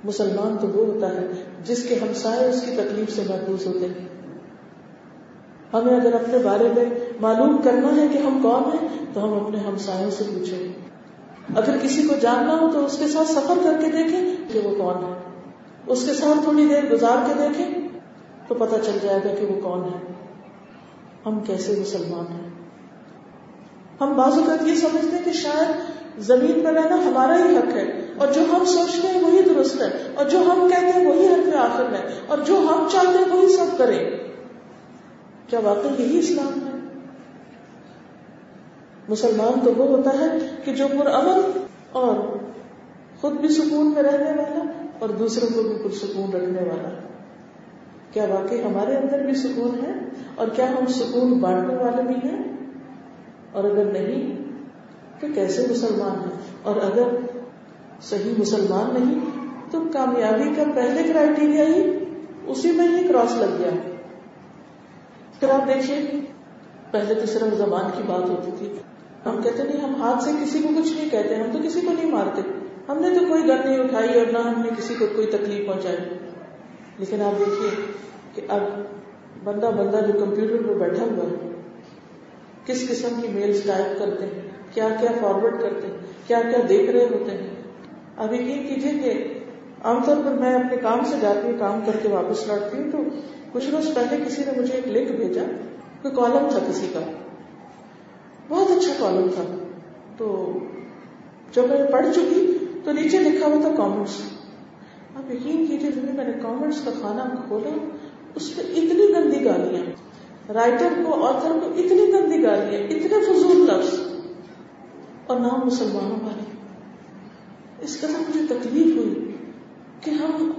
مسلمان تو وہ ہوتا ہے جس کے ہمسائے اس کی تکلیف سے محفوظ ہوتے ہیں۔ ہمیں اگر اپنے بارے میں معلوم کرنا ہے کہ ہم کون ہیں، تو ہم اپنے ہمسایوں سے پوچھیں۔ اگر کسی کو جاننا ہو تو اس کے ساتھ سفر کر کے دیکھیں کہ وہ کون ہے۔ اس کے ساتھ تھوڑی دیر گزار کے دیکھیں تو پتا چل جائے گا کہ وہ کون ہے۔ ہم کیسے مسلمان ہیں؟ ہم بعض اوقات یہ سمجھتے ہیں کہ شاید زمین پر رہنا ہمارا ہی حق ہے، اور جو ہم سوچتے ہیں وہی درست ہے، اور جو ہم کہتے ہیں وہی حق آخر ہے، اور جو ہم چاہتے ہیں وہی سب کریں۔ کیا واقعی یہی اسلام ہے؟ مسلمان تو وہ ہوتا ہے کہ جو پرامن اور خود بھی سکون میں رہنے والا اور دوسروں کو بھی پرسکون رکھنے والا۔ کیا واقعی ہمارے اندر بھی سکون ہے اور کیا ہم سکون بانٹنے والے بھی ہیں؟ اور اگر نہیں، تو کیسے مسلمان ہیں؟ اور اگر صحیح مسلمان نہیں، تو کامیابی کا پہلے کرائٹیریا ہی اسی میں ہی کراس لگ گیا۔ پھر آپ دیکھیے، پہلے تو صرف زبان کی بات ہوتی تھی۔ ہم کہتے نہیں، ہم ہاتھ سے کسی کو کچھ نہیں کہتے، ہم تو کسی کو نہیں مارتے۔ ہم نے تو کوئی گن نہیں اٹھائی اور نہ ہم نے کسی کو کوئی تکلیف پہنچائی۔ لیکن آپ دیکھیے کہ اب بندہ بندہ جو کمپیوٹر پہ بیٹھا ہوا ہے کس قسم کی میلز ٹائپ کرتے ہیں؟ کیا کیا فارورڈ کرتے ہیں؟ کیا کیا دیکھ رہے ہوتے ہیں؟ اب یقین کیجیے کہ عام طور پر میں اپنے کام سے جاتی ہوں کام کر کے واپس لوٹتی ہوں تو کچھ روز پہلے کسی نے مجھے ایک لنک بھیجا، کوئی کالم تھا کسی کا۔ بہت اچھا کالم تھا۔ تو جب میں پڑھ چکی تو نیچے لکھا ہوا تھا کامنٹس آپ یقین کیجیے جب میں نے کامنٹس کا کھانا کھولا، اس پہ اتنی گندی گالیاں۔ رائٹر کو، آتھر کو اتنی گندی گالیاں اتنے فضول لفظ۔ اور نام مسلمانوں والے اس کا مجھے تکلیف ہوئی کہ ہم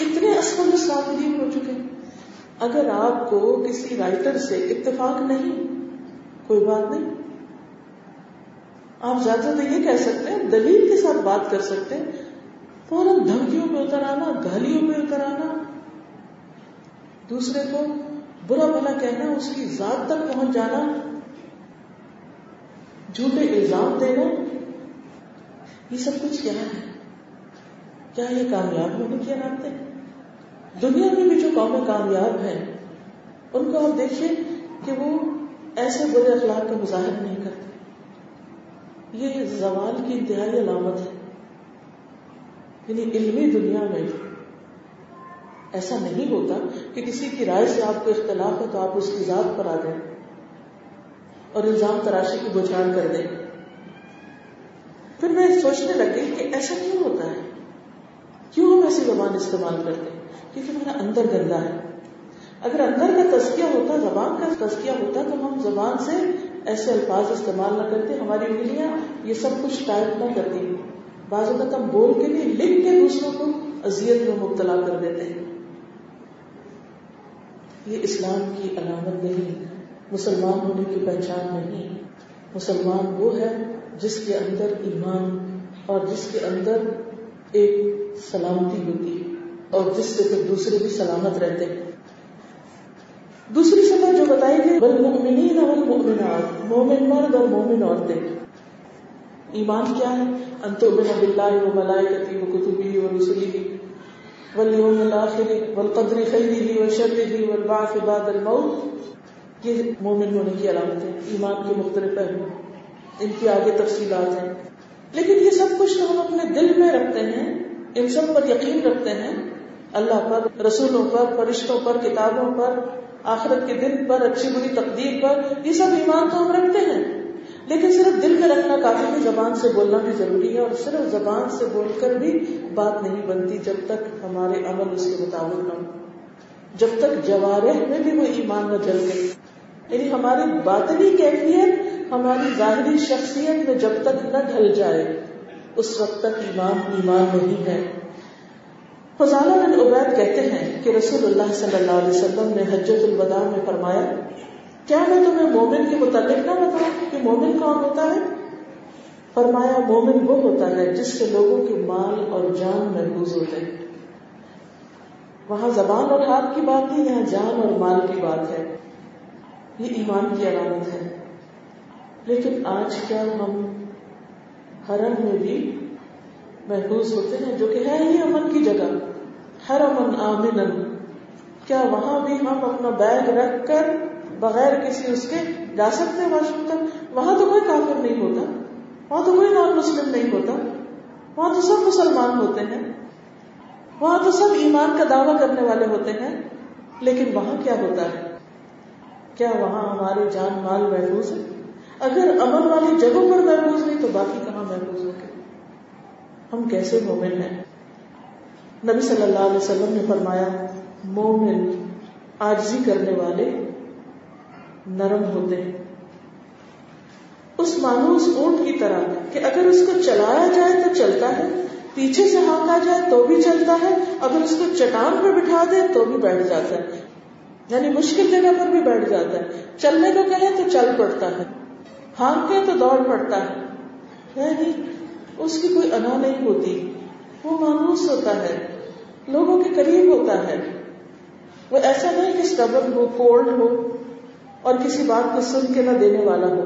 اتنے اصل ساترین ہو چکے اگر آپ کو کسی رائٹر سے اتفاق نہیں، کوئی بات نہیں۔ آپ زیادہ تو یہ کہہ سکتے ہیں، دلیل کے ساتھ بات کر سکتے ہیں۔ فوراً دھمکیوں میں اتر آنا، گالیوں میں اتر آنا۔ دوسرے کو برا بھلا کہنا، اس کی ذات تک پہنچ جانا، جھوٹے الزام دینا، یہ سب کچھ کیا ہے؟ کیا یہ کامیاب ہونے کی علامتیں دنیا میں بھی جو قومیں کامیاب ہیں، ان کو آپ دیکھیے کہ وہ ایسے برے اخلاق کا مظاہر نہیں کرتے۔ یہ زوال کی انتہائی علامت ہے۔ یعنی علمی دنیا میں ایسا نہیں ہوتا کہ کسی کی رائے سے آپ کو اختلاف ہے تو آپ اس کی ذات پر آ جائیں اور الزام تراشی کی بچھاڑ کر دیں۔ پھر میں سوچنے لگی کہ ایسا کیوں ہوتا ہے؟ کیوں ہم ایسی زبان استعمال کرتے ہیں؟ کیونکہ میرا اندر گندا ہے۔ اگر اندر کا تزکیہ ہوتا، زبان کا تزکیہ ہوتا، تو ہم زبان سے ایسے الفاظ استعمال نہ کرتے، ہماری انگلیاں یہ سب کچھ ٹائپ نہ کرتی۔ بعض اوقات ہم بول کے بھی، لکھ کے دوسروں کو اذیت میں مبتلا کر دیتے ہیں۔ یہ اسلام کی علامت نہیں، مسلمان ہونے کی پہچان نہیں۔ مسلمان وہ ہے جس کے اندر ایمان اور جس کے اندر ایک سلامتی ہوتی اور جس سے پھر دوسرے بھی سلامت رہتے ہیں۔ دوسری سفر جو بتائی گئی والمؤمنین والمؤمنات مومن مرد اور مومن عورتیں۔ ایمان کیا ہے؟ انتو بنا باللہ و ملائکتی و کتبی و رسولی والیوم الاخر والقدر خیری و والبعث بعد الموت. یہ مومن ہونے کی علامت ہے، ایمان کے مختلف پہلو ان کی آگے تفصیلات ہیں۔ لیکن یہ سب کچھ ہم اپنے دل میں رکھتے ہیں، ان سب پر یقین رکھتے ہیں۔ اللہ پر، رسولوں پر، فرشتوں پر، کتابوں پر، آخرت کے دن پر، اچھی بری تقدیر پر، یہ سب ایمان تو ہم رکھتے ہیں۔ لیکن صرف دل میں رکھنا کافی نہیں زبان سے بولنا بھی ضروری ہے اور صرف زبان سے بول کر بھی بات نہیں بنتی جب تک ہمارے عمل اس کے مطابق نہ ہو جب تک جوارح میں بھی وہ ایمان نہ جل گئے۔ یعنی ہماری باطنی کیفیت، ہماری ظاہری شخصیت میں جب تک نہ ڈھل جائے، اس وقت تک ایمان ایمان نہیں ہے۔ فضالہ بن عبید کہتے ہیں کہ رسول اللہ صلی اللہ علیہ وسلم نے حجت الوداع میں فرمایا کیا میں تمہیں مومن کے متعلق نہ بتاؤں کہ مومن کون ہوتا ہے؟ فرمایا، مومن وہ ہوتا ہے جس سے لوگوں کے مال اور جان محفوظ ہوتے ہیں۔ وہاں زبان اور ہاتھ کی بات نہیں یہاں جان اور مال کی بات ہے۔ یہ ایمان کی علامت ہے۔ لیکن آج کیا ہم حرم میں بھی محفوظ ہوتے ہیں؟ جو کہ ہے ہی امن کی جگہ۔ ہر امن آمن کیا وہاں بھی ہم اپنا بیگ رکھ کر بغیر کسی اس کے جا سکتے ہیں واش روم تک، وہاں تو کوئی کافر نہیں ہوتا، وہاں تو کوئی نان مسلم نہیں ہوتا، وہاں تو سب مسلمان ہوتے ہیں، وہاں تو سب ایمان کا دعوی کرنے والے ہوتے ہیں، لیکن وہاں کیا ہوتا ہے؟ کیا وہاں ہمارے جان مال محفوظ ہے؟ اگر امن والی جگہوں پر محفوظ نہیں، تو باقی کہاں محفوظ ہو گئے ہم کیسے مومن ہیں؟ نبی صلی اللہ علیہ وسلم نے فرمایا، مومن آجزی کرنے والے نرم ہوتے ہیں۔ اس مانوس اونٹ کی طرح کہ اگر اس کو چلایا جائے تو چلتا ہے، پیچھے سے ہانکا جائے تو بھی چلتا ہے، اگر اس کو چٹان پر بٹھا دے تو بھی بیٹھ جاتا ہے۔ یعنی مشکل جگہ پر بھی بیٹھ جاتا ہے۔ چلنے کو کہیں تو چل پڑتا ہے، ہانکے تو دوڑ پڑتا ہے۔ یعنی اس کی کوئی انا نہیں ہوتی۔ وہ مانوس ہوتا ہے، لوگوں کے قریب ہوتا ہے۔ وہ ایسا نہیں کہ اسٹبل ہو، کولڈ ہو۔ اور کسی بات کو سن کے نہ دینے والا ہو۔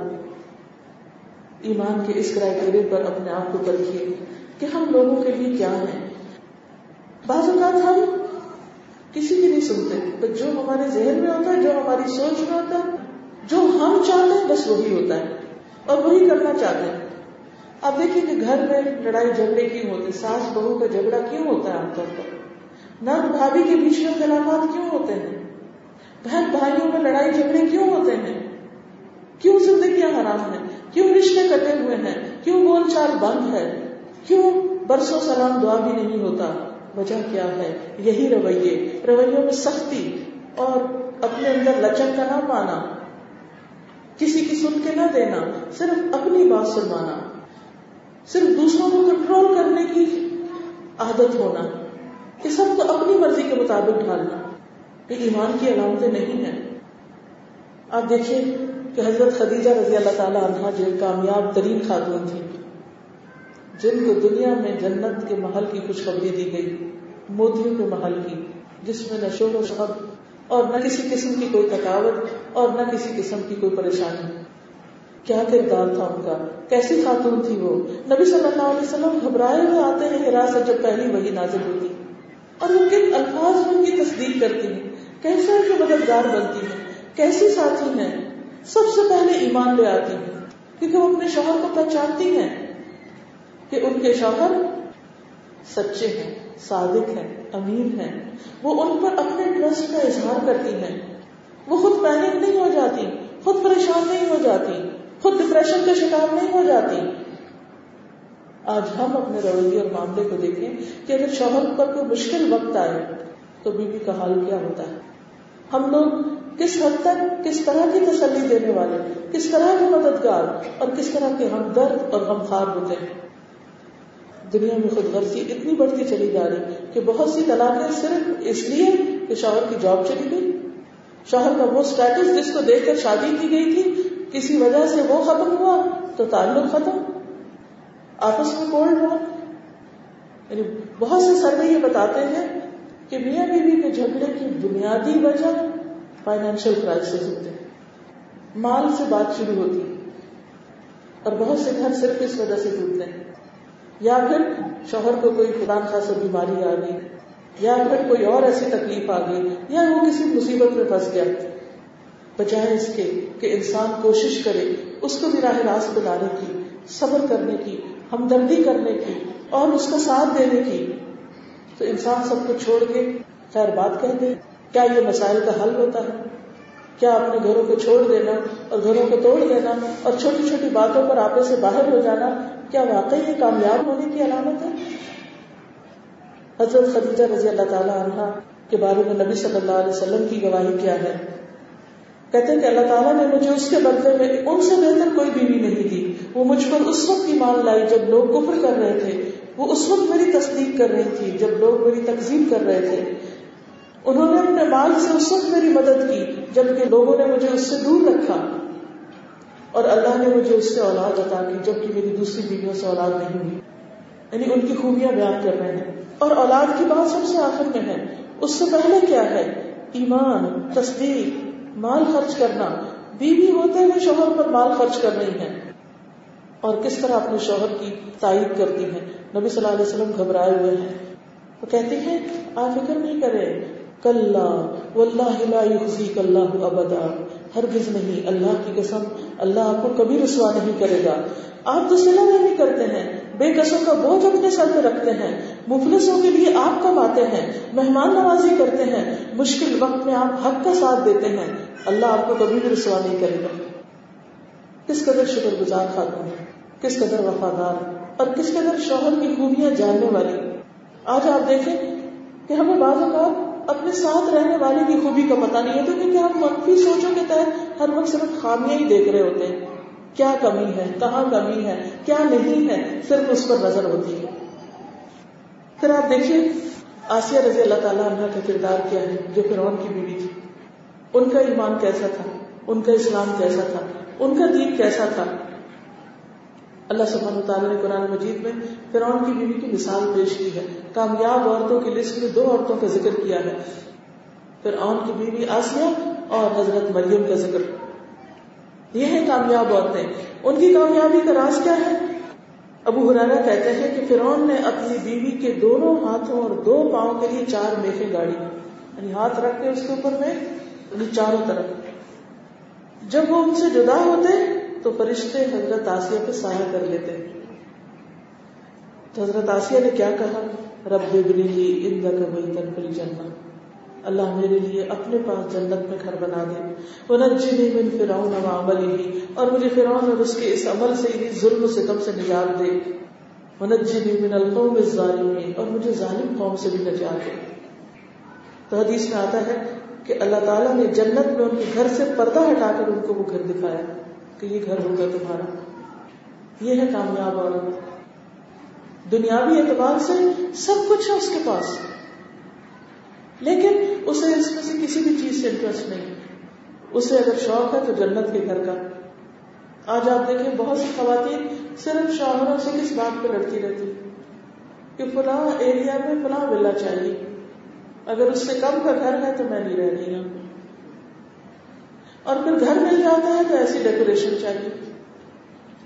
ایمان کے اس کرائٹیریا پر اپنے آپ کو پرکھیے کہ ہم لوگوں کے لیے کیا ہیں۔ بعض اوقات ہم کسی کی نہیں سنتے، تو جو ہمارے ذہن میں ہوتا ہے، جو ہماری سوچ میں ہوتا ہے، جو ہم چاہتے ہیں، بس وہی ہوتا ہے۔ اور وہی کرنا چاہتے ہیں۔ اب دیکھیں کہ گھر میں لڑائی جھگڑے کیوں ہوتے ساس بہو کا جھگڑا کیوں ہوتا ہے عام طور پر؟ نر بھابھی کے بیچ میں خلافات کیوں ہوتے ہیں؟ بہن بھائیوں میں لڑائی جھگڑے کیوں ہوتے ہیں؟ کیوں زندگیاں حرام ہیں؟ کیوں رشتے کٹے ہوئے ہیں؟ کیوں بول چال بند ہے؟ کیوں برسوں سلام دعا بھی نہیں ہوتا؟ وجہ کیا ہے؟ یہی رویے، رویوں میں سختی اور اپنے اندر لچک کا نہ پانا۔ کسی کی سن کے نہ دینا، صرف اپنی بات سنوانا۔ صرف دوسروں کو کنٹرول کرنے کی عادت ہونا۔ کہ سب کو اپنی مرضی کے مطابق ڈھالنا۔ یہ ایمان کی علامتیں نہیں ہیں۔ آپ دیکھیے کہ حضرت خدیجہ رضی اللہ تعالیٰ عنہ جو کامیاب ترین خاتون تھی جن کو دنیا میں جنت کے محل کی خوشخبری دی گئی، موتیوں کے محل کی، جس میں نہ شور و شب اور نہ کسی قسم کی کوئی تھکاوٹ اور نہ کسی قسم کی کوئی پریشانی۔ کیا کردار تھا ان کا؟ کیسی خاتون تھی وہ؟ نبی صلی اللہ علیہ وسلم گھبرائے ہوئے آتے ہیں ہراست جب پہلی وہی نازل ہوتی، اور وہ کن الفاظ میں ان کی تصدیق کرتی ہیں؟ کیسے ان کے مددگار بنتی ہیں؟ کیسی ساتھی ہیں؟ سب سے پہلے ایمان لے آتی ہیں، کیونکہ وہ اپنے شوہر کو پہچانتی ہیں کہ ان کے شوہر سچے ہیں، صادق ہیں، امین ہیں۔ وہ ان پر اپنے ٹرسٹ کا اظہار کرتی ہیں۔ وہ خود پینک نہیں ہو جاتی، خود پریشان نہیں ہو جاتی، خود ڈپریشن کا شکار نہیں ہو جاتی۔ آج ہم اپنے رویے اور معاملے کو دیکھیں کہ اگر شوہر پر کوئی مشکل وقت آئے تو بیوی کا حال کیا ہوتا ہے؟ ہم لوگ کس حد تک کس طرح کی تسلی دینے والے، کس طرح کے مددگار اور کس طرح کے ہمدرد اور غمخوار ہوتے ہیں۔ دنیا میں خود غرضی اتنی بڑھتی چلی جا رہی کہ بہت سی طلاقیں صرف اس لیے کہ شوہر کی جاب چلی گئی۔ شوہر کا وہ اسٹیٹس جس کو دیکھ کر شادی کی گئی تھی، کسی وجہ سے وہ ختم ہوا تو تعلق ختم۔ آپس میں کولڈ ہوا یعنی بہت سے سروے یہ بتاتے ہیں کہ میاں بیوی کے جھگڑے کی بنیادی وجہ فائنینشیل کرائسس ہوتے ہیں۔ مال سے بات شروع ہوتی ہے اور بہت سے گھر صرف اس وجہ سے ٹوٹتے ہیں۔ یا پھر شوہر کو کوئی خدان خاص بیماری آ گئی، یا پھر کوئی اور ایسی تکلیف آ گئی، یا وہ کسی مصیبت میں پھنس گیا۔ بجائے اس کے کہ انسان کوشش کرے اس کو بھی راہ راست بنانے کی، صبر کرنے کی، ہمدردی کرنے کی اور اس کا ساتھ دینے کی۔ تو انسان سب کو چھوڑ کے خیر بات کہتے کیا یہ مسائل کا حل ہوتا ہے؟ کیا اپنے گھروں کو چھوڑ دینا اور گھروں کو توڑ دینا اور چھوٹی چھوٹی باتوں پر آپے سے باہر ہو جانا کیا واقعی یہ کامیاب ہونے کی علامت ہے؟ حضرت خدیجہ رضی اللہ تعالیٰ عنہ کے بارے میں نبی صلی اللہ علیہ وسلم کی گواہی کیا ہے؟ کہتے ہیں کہ اللہ تعالیٰ نے مجھے اس کے بدلے میں ان سے بہتر کوئی بیوی نہیں دی۔ وہ مجھ پر اس وقت ایمان لائی جب لوگ کفر کر رہے تھے۔ وہ اس وقت میری تصدیق کر رہی تھی، جب لوگ میری تقسیم کر رہے تھے۔ انہوں نے اپنے مال سے اس وقت میری مدد کی، جبکہ لوگوں نے مجھے اس سے دور رکھا۔ اور اللہ نے مجھے اس سے اولاد عطا کی، جبکہ میری دوسری بیویوں سے اولاد نہیں ہوئی۔ یعنی ان کی خوبیاں بیان کر رہے ہیں۔ اور اولاد کی بات سب سے آخر میں ہے۔ اس سے پہلے کیا ہے؟ ایمان، تصدیق، مال خرچ کرنا۔ بیوی ہوتے ہوئے شوہر پر مال خرچ کر رہی ہیں اور کس طرح اپنے شوہر کی تائید کرتی ہیں۔ نبی صلی اللہ علیہ وسلم گھبرائے ہوئے ہیں۔ وہ کہتے ہیں، آپ فکر نہیں کرے کل اللہ ابدا۔ ہرگز نہیں، اللہ کی قسم اللہ آپ کو کبھی رسوا نہیں کرے گا۔ آپ تو سلا نہیں کرتے ہیں، بے قصوں کا بوجھ اپنے سر پہ رکھتے ہیں۔ مفلسوں کے لیے آپ کب آتے ہیں، مہمان نوازی کرتے ہیں۔ مشکل وقت میں آپ حق کا ساتھ دیتے ہیں۔ اللہ آپ کو کبھی بھی رسوا نہیں کرے گا۔ کس قدر شکر گزار خاتون ہے کس قدر وفادار اور کس قدر شوہر کی خوبیاں جاننے والی آج آپ دیکھیں کہ ہمیں بعض اوقات اپنے ساتھ رہنے والے کی خوبی کا پتہ نہیں ہوتا، کیونکہ ہم منفی سوچوں کے تحت ہر وقت صرف خامیاں ہی دیکھ رہے ہوتے ہیں۔ کیا کمی ہے، کہاں کمی ہے، کیا نہیں ہے، صرف اس پر نظر ہوتی ہے۔ پھر آپ دیکھیے، آسیہ رضی اللہ تعالیٰ عنہ کا کردار کیا ہے، جو فرعون کی بیوی تھی۔ ان کا ایمان کیسا تھا؟ ان کا اسلام کیسا تھا؟ ان کا دین کیسا تھا؟ اللہ سبحانہ تعالیٰ نے قرآن مجید میں فرعون کی بیوی کی مثال پیش کی ہے، کامیاب عورتوں کی لسٹ میں دو عورتوں کا ذکر کیا ہے۔ فرعون کی بیوی آسیہ اور حضرت مریم کا ذکر۔ یہ ہے کامیاب عورتیں۔ ان کی کامیابی کا راز کیا ہے؟ ابو حرارا کہتے ہیں کہ فرعون نے اپنی بیوی کے دونوں ہاتھوں اور دو پاؤں کے لیے چار میخیں گاڑی یعنی ہاتھ رکھ کے اس کے اوپر میں یعنی چاروں طرف۔ جب وہ ان سے جدا ہوتے تو فرشتے حضرت آسیہ پہ سایہ کر لیتے۔ تو حضرت آسیہ نے کیا کہا؟ رب بنی لی ان کا وہی تنقل جنت اللہ میرے لیے اپنے پاس جنت میں گھر بنا دے۔ وہ نجنی من فرعون و عملی اور مجھے فرعون اور اس کے اس عمل سے انہیں ظلم سے کم سے نجات دے۔ وہ نجنی من القوم الظالمین۔ اور مجھے ظالم قوم سے بھی نجات دے۔ تو حدیث میں آتا ہے کہ اللہ تعالیٰ نے جنت میں ان کے گھر سے پردہ ہٹا کر ان کو وہ گھر دکھایا کہ یہ گھر ہوگا تمہارا۔ یہ ہے کامیاب عورت۔ دنیاوی اعتبار سے سب کچھ ہے اس کے پاس۔ لیکن اسے اس میں سے کسی بھی چیز سے انٹرسٹ نہیں۔ اسے اگر شوق ہے تو جنت کے گھر کا۔ آج آپ دیکھیں بہت سی خواتین صرف شوہروں سے کس بات پہ لڑتی رہتی کہ فلاں ایریا میں فلاں ولا چاہیے۔ اگر اس سے کم کا گھر ہے تو میں نہیں رہ رہی ہوں۔ اور پھر گھر مل جاتا ہے تو ایسی ڈیکوریشن چاہیے۔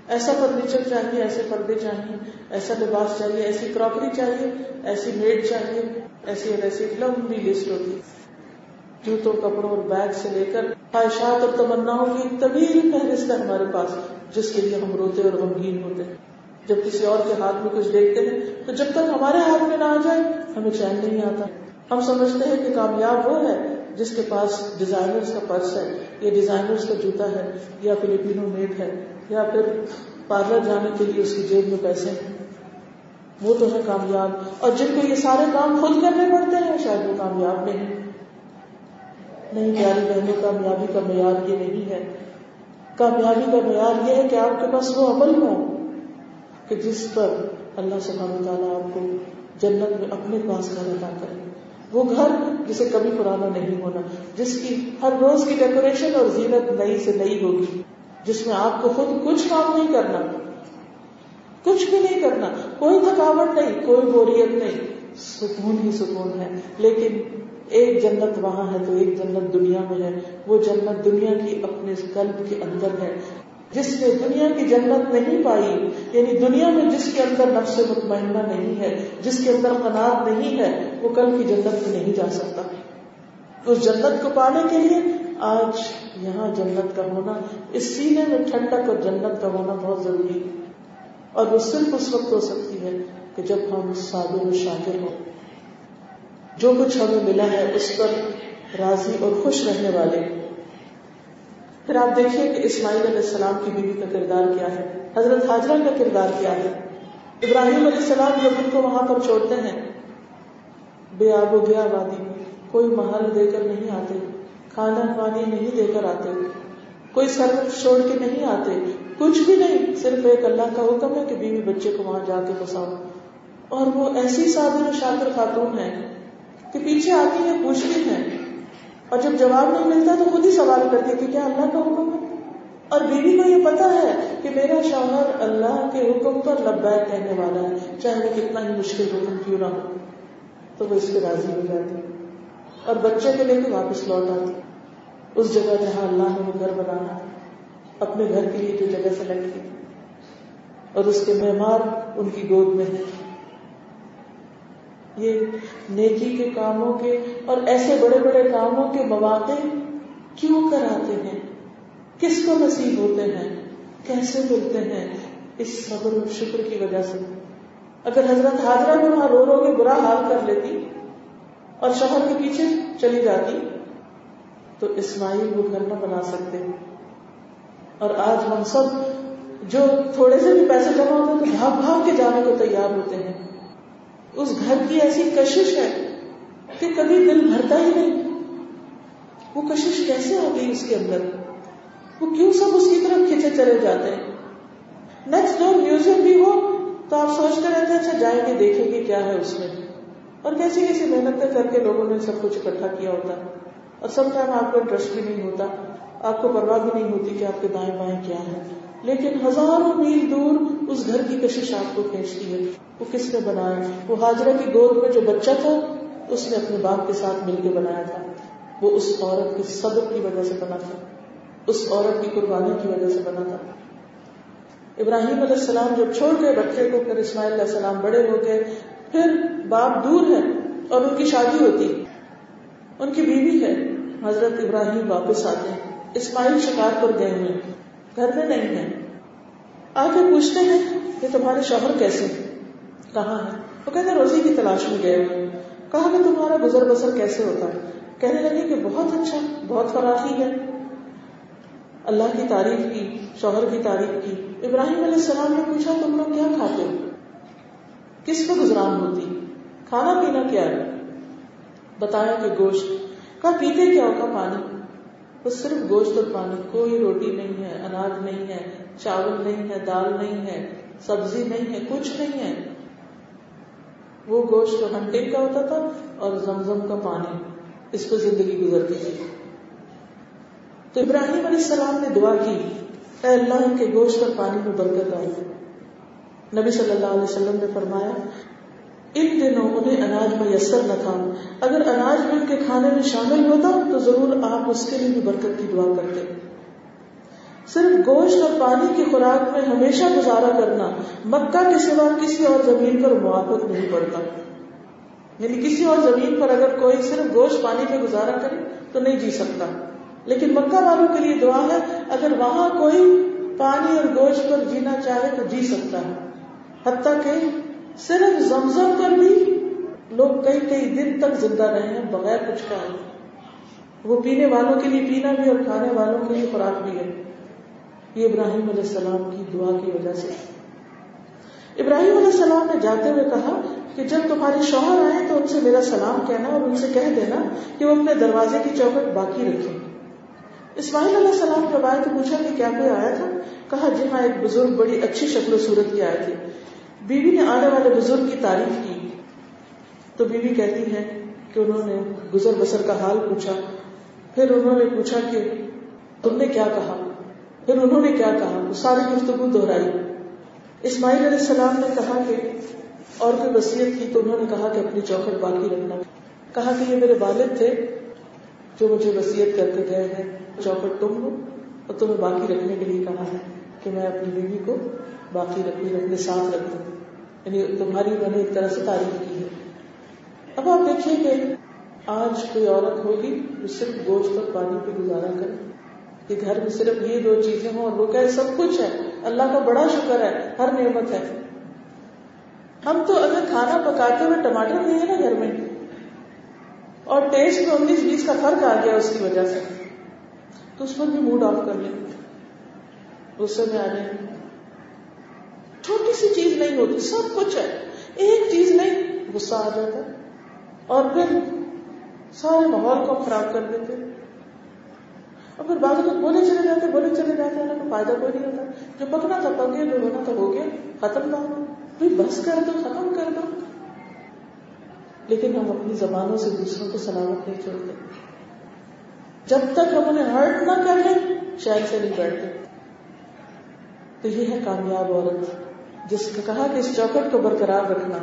ایسا فرنیچر چاہیے، ایسے پردے چاہیے، ایسا لباس چاہیے، ایسی کراکری چاہیے، ایسی میڈ چاہیے، ایسی اور ایسی لمبی لسٹ ہوتی۔ جوتوں، کپڑوں اور بیگ سے لے کر خواہشات اور تمناؤں کی طویل فہرست ہے ہمارے پاس، جس کے لیے ہم روتے اور غمگین ہوتے۔ ہیں جب کسی اور کے ہاتھ میں کچھ دیکھتے ہیں، تو جب تک ہمارے ہاتھ میں نہ آ جائے، ہمیں چین نہیں آتا۔ ہم سمجھتے ہیں کہ کامیاب وہ ہے جس کے پاس ڈیزائنر کا پرس ہے، یا ڈیزائنر کا جوتا ہے، یا فلپینو میڈ ہے، یا پھر پارلر جانے کے لیے اس کی جیب میں پیسے ہیں۔ وہ تو ہے کامیاب۔ اور جن کو یہ سارے کام خود کرنے پڑتے ہیں، شاید وہ کامیاب نہیں۔ نہیں پیاری بہنوں کامیابی کا معیار یہ نہیں ہے۔ کامیابی کا معیار یہ ہے کہ آپ کے پاس وہ عمل ہو کہ جس پر اللہ سبحانہ تعالیٰ آپ کو جنت میں اپنے پاس گھر ادا کرے۔ وہ گھر جسے کبھی پرانا نہیں ہونا، جس کی ہر روز کی ڈیکوریشن اور زینت نئی سے نئی ہوگی، جس میں آپ کو خود کچھ کام نہیں کرنا، کچھ بھی نہیں کرنا، کوئی تھکاوٹ نہیں، کوئی بوریت نہیں، سکون ہی سکون ہے۔ لیکن ایک جنت وہاں ہے تو ایک جنت دنیا میں ہے، وہ جنت دنیا کی اپنے قلب کے اندر ہے۔ جس نے دنیا کی جنت نہیں پائی یعنی دنیا میں جس کے اندر نفس مطمئنہ نہیں ہے، جس کے اندر قناعت نہیں ہے، وہ کل کی جنت میں نہیں جا سکتا۔ اس جنت کو پانے کے لیے آج یہاں جنت کا ہونا، اس سینے میں ٹھنڈک اور جنت کا ہونا بہت ضروری ہے۔ اور وہ صرف اس وقت ہو سکتی ہے کہ جب ہم صابر و شاکر ہوں۔ جو کچھ ہمیں ملا ہے، اس پر راضی اور خوش رہنے والے۔ پھر آپ دیکھیے کہ اسماعیل علیہ السلام کی بیوی کا کردار کیا ہے، حضرت حاجرہ کا کردار کیا ہے۔ ابراہیم علیہ السلام جب ان کو وہاں پر چھوڑتے ہیں، بے آب و گیا وادی میں کوئی محل دے کر نہیں آتے، کھانا پانی نہیں دے کر آتے، کوئی سرف چھوڑ کے نہیں آتے، کچھ بھی نہیں، صرف ایک اللہ کا حکم ہے کہ بیوی بچے کو وہاں جا کے بساؤ۔ اور وہ ایسی و شاکر خاتون ہے کہ پیچھے آتی ہے پوچھتی ہیں اور جب جواب نہیں ملتا تو خود ہی سوال کرتی کہ کیا اللہ کا حکم ہے؟ اور بیوی کو یہ پتا ہے کہ میرا شوہر اللہ کے حکم پر لبیک کہنے والا ہے، چاہے وہ کتنا ہی مشکل حکم کیوں نہ ہو۔ تو وہ اس کے راضی ہو جاتی اور بچے کو لے کے واپس لوٹ آتی اس جگہ جہاں اللہ نے وہ گھر بنانا اپنے گھر کے لیے جو جگہ سلیکٹ کی۔ اور اس کے مہمان ان کی گود میں ہے یہ نیکی کے کاموں کے اور ایسے بڑے بڑے کاموں کے مواقع کیوں کراتے ہیں؟ کس کو نصیب ہوتے ہیں؟ کیسے ملتے ہیں؟ اس صبر و شکر کی وجہ سے۔ اگر حضرت حاضرہ بھی وہاں رو رو کے برا حال کر لیتی اور شہر کے پیچھے چلی جاتی، تو اسماعیل وہ گھر نہ بنا سکتے۔ اور آج ہم سب جو تھوڑے سے بھی پیسے جمع ہوتے ہیں، تو بھاگ بھاگ کے جانے کو تیار ہوتے ہیں۔ اس گھر کی ایسی کشش ہے کہ کبھی دل بھرتا ہی نہیں۔ وہ کشش کیسے آ گئی اس کے اندر؟ وہ کیوں سب اس کی طرف کھینچے چلے جاتے ہیں؟ نیکسٹ ڈور میوزیم بھی ہو تو آپ سوچتے رہتے ہیں اچھا جائیں گے، دیکھیں گے کیا ہے اس میں۔ اور کیسی کیسی محنتیں کر کے لوگوں نے سب کچھ اکٹھا کیا ہوتا۔ اور سم ٹائم آپ کو انٹرسٹ بھی نہیں ہوتا، آپ کو پرواہ بھی نہیں ہوتی کہ آپ کے دائیں بائیں کیا ہے لیکن ہزاروں میل دور اس گھر کی کشش آپ کو کھینچتی ہے۔ وہ کس نے بنایا؟ وہ حاجرہ کی گود میں جو بچہ تھا، اس نے اپنے باپ کے ساتھ مل کے بنایا تھا۔ وہ اس عورت کے صبر کی وجہ سے بنا تھا۔ اس عورت کی قربانی کی وجہ سے بنا تھا۔ ابراہیم علیہ السلام جب چھوڑ گئے، بچے کو پھر اسماعیل علیہ السلام بڑے ہو گئے۔ پھر باپ دور ہے اور ان کی شادی ہوتی۔ ان کی بیوی ہے۔ حضرت ابراہیم واپس آتے ہیں۔ اسماعیل شکار پر گئے ہوئے۔ گھر میں نہیں ہے۔ آ کے پوچھتے ہیں کہ تمہارے شوہر کیسے کہاں ہے؟ وہ کہتے روزی کی تلاش میں گئے ہوئے کہا کہ تمہارا گزر بسر کیسے ہوتا ہے؟ کہنے لگے کہ بہت اچھا بہت فراخی ہے۔ اللہ کی تعریف کی، شوہر کی تعریف کی۔ ابراہیم علیہ السلام نے پوچھا، تم لوگ کیا کھاتے ہو؟ کس پہ گزران ہوتی؟ کھانا پینا کیا ہے؟ بتایا کہ گوشت۔ کہا، پیتے کیا ہوگا پانی۔ وہ صرف گوشت اور پانی، کوئی روٹی نہیں ہے، اناج نہیں ہے، چاول نہیں ہے، دال نہیں ہے، سبزی نہیں ہے، کچھ نہیں ہے۔ وہ گوشت ہنٹنگ کا ہوتا تھا اور زمزم کا پانی۔ اس پہ زندگی گزرتی تھی۔ تو ابراہیم علیہ السلام نے دعا کی، اے اللہ کے گوشت اور پانی میں برکت آئی نبی صلی اللہ علیہ وسلم نے فرمایا ان دنوں انہیں اناج میسر نہ تھا۔ اگر اناج مل کے کھانے میں شامل ہوتا تو ضرور آپ اس کے لیے بھی برکت کی دعا کرتے۔ صرف گوشت اور پانی کی خوراک میں ہمیشہ گزارا کرنا، مکہ کے سوا کسی اور زمین پر موافق نہیں پڑتا۔ یعنی کسی اور زمین پر اگر کوئی صرف گوشت پانی پہ گزارا کرے تو نہیں جی سکتا۔ لیکن مکہ والوں کے لیے دعا ہے، اگر وہاں کوئی پانی اور گوشت پر جینا چاہے تو جی سکتا ہے۔ حتیٰ کہ صرف زمزم پر بھی لوگ کئی کئی دن تک زندہ رہے ہیں، بغیر کچھ کھائے وہ پینے والوں کے لیے پینا بھی اور کھانے والوں کے لیے خوراک بھی ہے۔ یہ ابراہیم علیہ السلام کی دعا کی وجہ سے۔ ابراہیم علیہ السلام نے جاتے ہوئے کہا کہ جب تمہارے شوہر آئے تو ان سے میرا سلام کہنا اور ان سے کہہ دینا کہ وہ اپنے دروازے کی چوکٹ باقی رکھے اسماعیل علیہ السلام جب آئے تو پوچھا کہ کیا کوئی آیا تھا؟ کہا جی ہاں ایک بزرگ بڑی اچھی شکل و صورت کی آئے تھے۔ بیوی نے آنے والے بزرگ کی تعریف کی تو بیوی کہتی ہے کہ انہوں نے گزر بسر کا حال پوچھا، پھر انہوں نے پوچھا کہ تم نے کیا کہا؟ پھر انہوں نے کیا کہا؟ وہ ساری گفتگو دہرائی۔ اسماعیل علیہ السلام نے کہا کہ اور کوئی وسیعت کی تو انہوں نے کہا کہ اپنی چوکھٹ باقی رکھنا۔ کہا کہ یہ میرے والد تھے جو مجھے وسیعت کر کے گئے ہیں، چوکھٹ تم ہو اور تمہیں باقی رکھنے کے لیے کہا ہے۔ کہ میں اپنی بیوی کو باقی رکھوں اپنے ساتھ رکھ دوں یعنی تمہاری میں نے ایک طرح سے تعریف کی ہے۔ اب آپ دیکھیے کہ آج کوئی عورت ہوگی جو صرف گوشت اور پانی پہ گزارا کرے۔ کہ گھر میں صرف یہ دو چیزیں ہوں اور وہ کہ سب کچھ ہے۔ اللہ کا بڑا شکر ہے، ہر نعمت ہے۔ ہم تو اگر کھانا پکاتے ہوئے ٹماٹر نہیں ہے نا گھر میں، اور ٹیسٹ میں انیس بیس کا فرق آ گیا اس کی وجہ سے، تو اس پر بھی موڈ آف کر لیں۔ غصے میں آ جائیں۔ چھوٹی سی چیز نہیں ہوتی، سب کچھ ہے۔ ایک چیز نہیں، غصہ آ جاتا۔ اور پھر سارے ماحول کو خراب کر دیتے۔ اور پھر بعض لوگ بولے چلے جاتے، بولے چلے جاتے ہیں کوئی فائدہ کوئی نہیں ہوتا۔ جو پکنا تھا پک گیا جو ہونا تھا ہو گیا، ختم نہ ہو پھر بس کر دو، ختم کر دو۔ لیکن ہم اپنی زبانوں سے دوسروں کو سلامت نہیں چھوڑتے۔ جب تک ہم انہیں ہرٹ نہ کر لیں شاید سے نہیں بیٹھتے تو یہ ہے کامیاب عورت جس نے کہا کہ اس چوکٹ کو برقرار رکھنا۔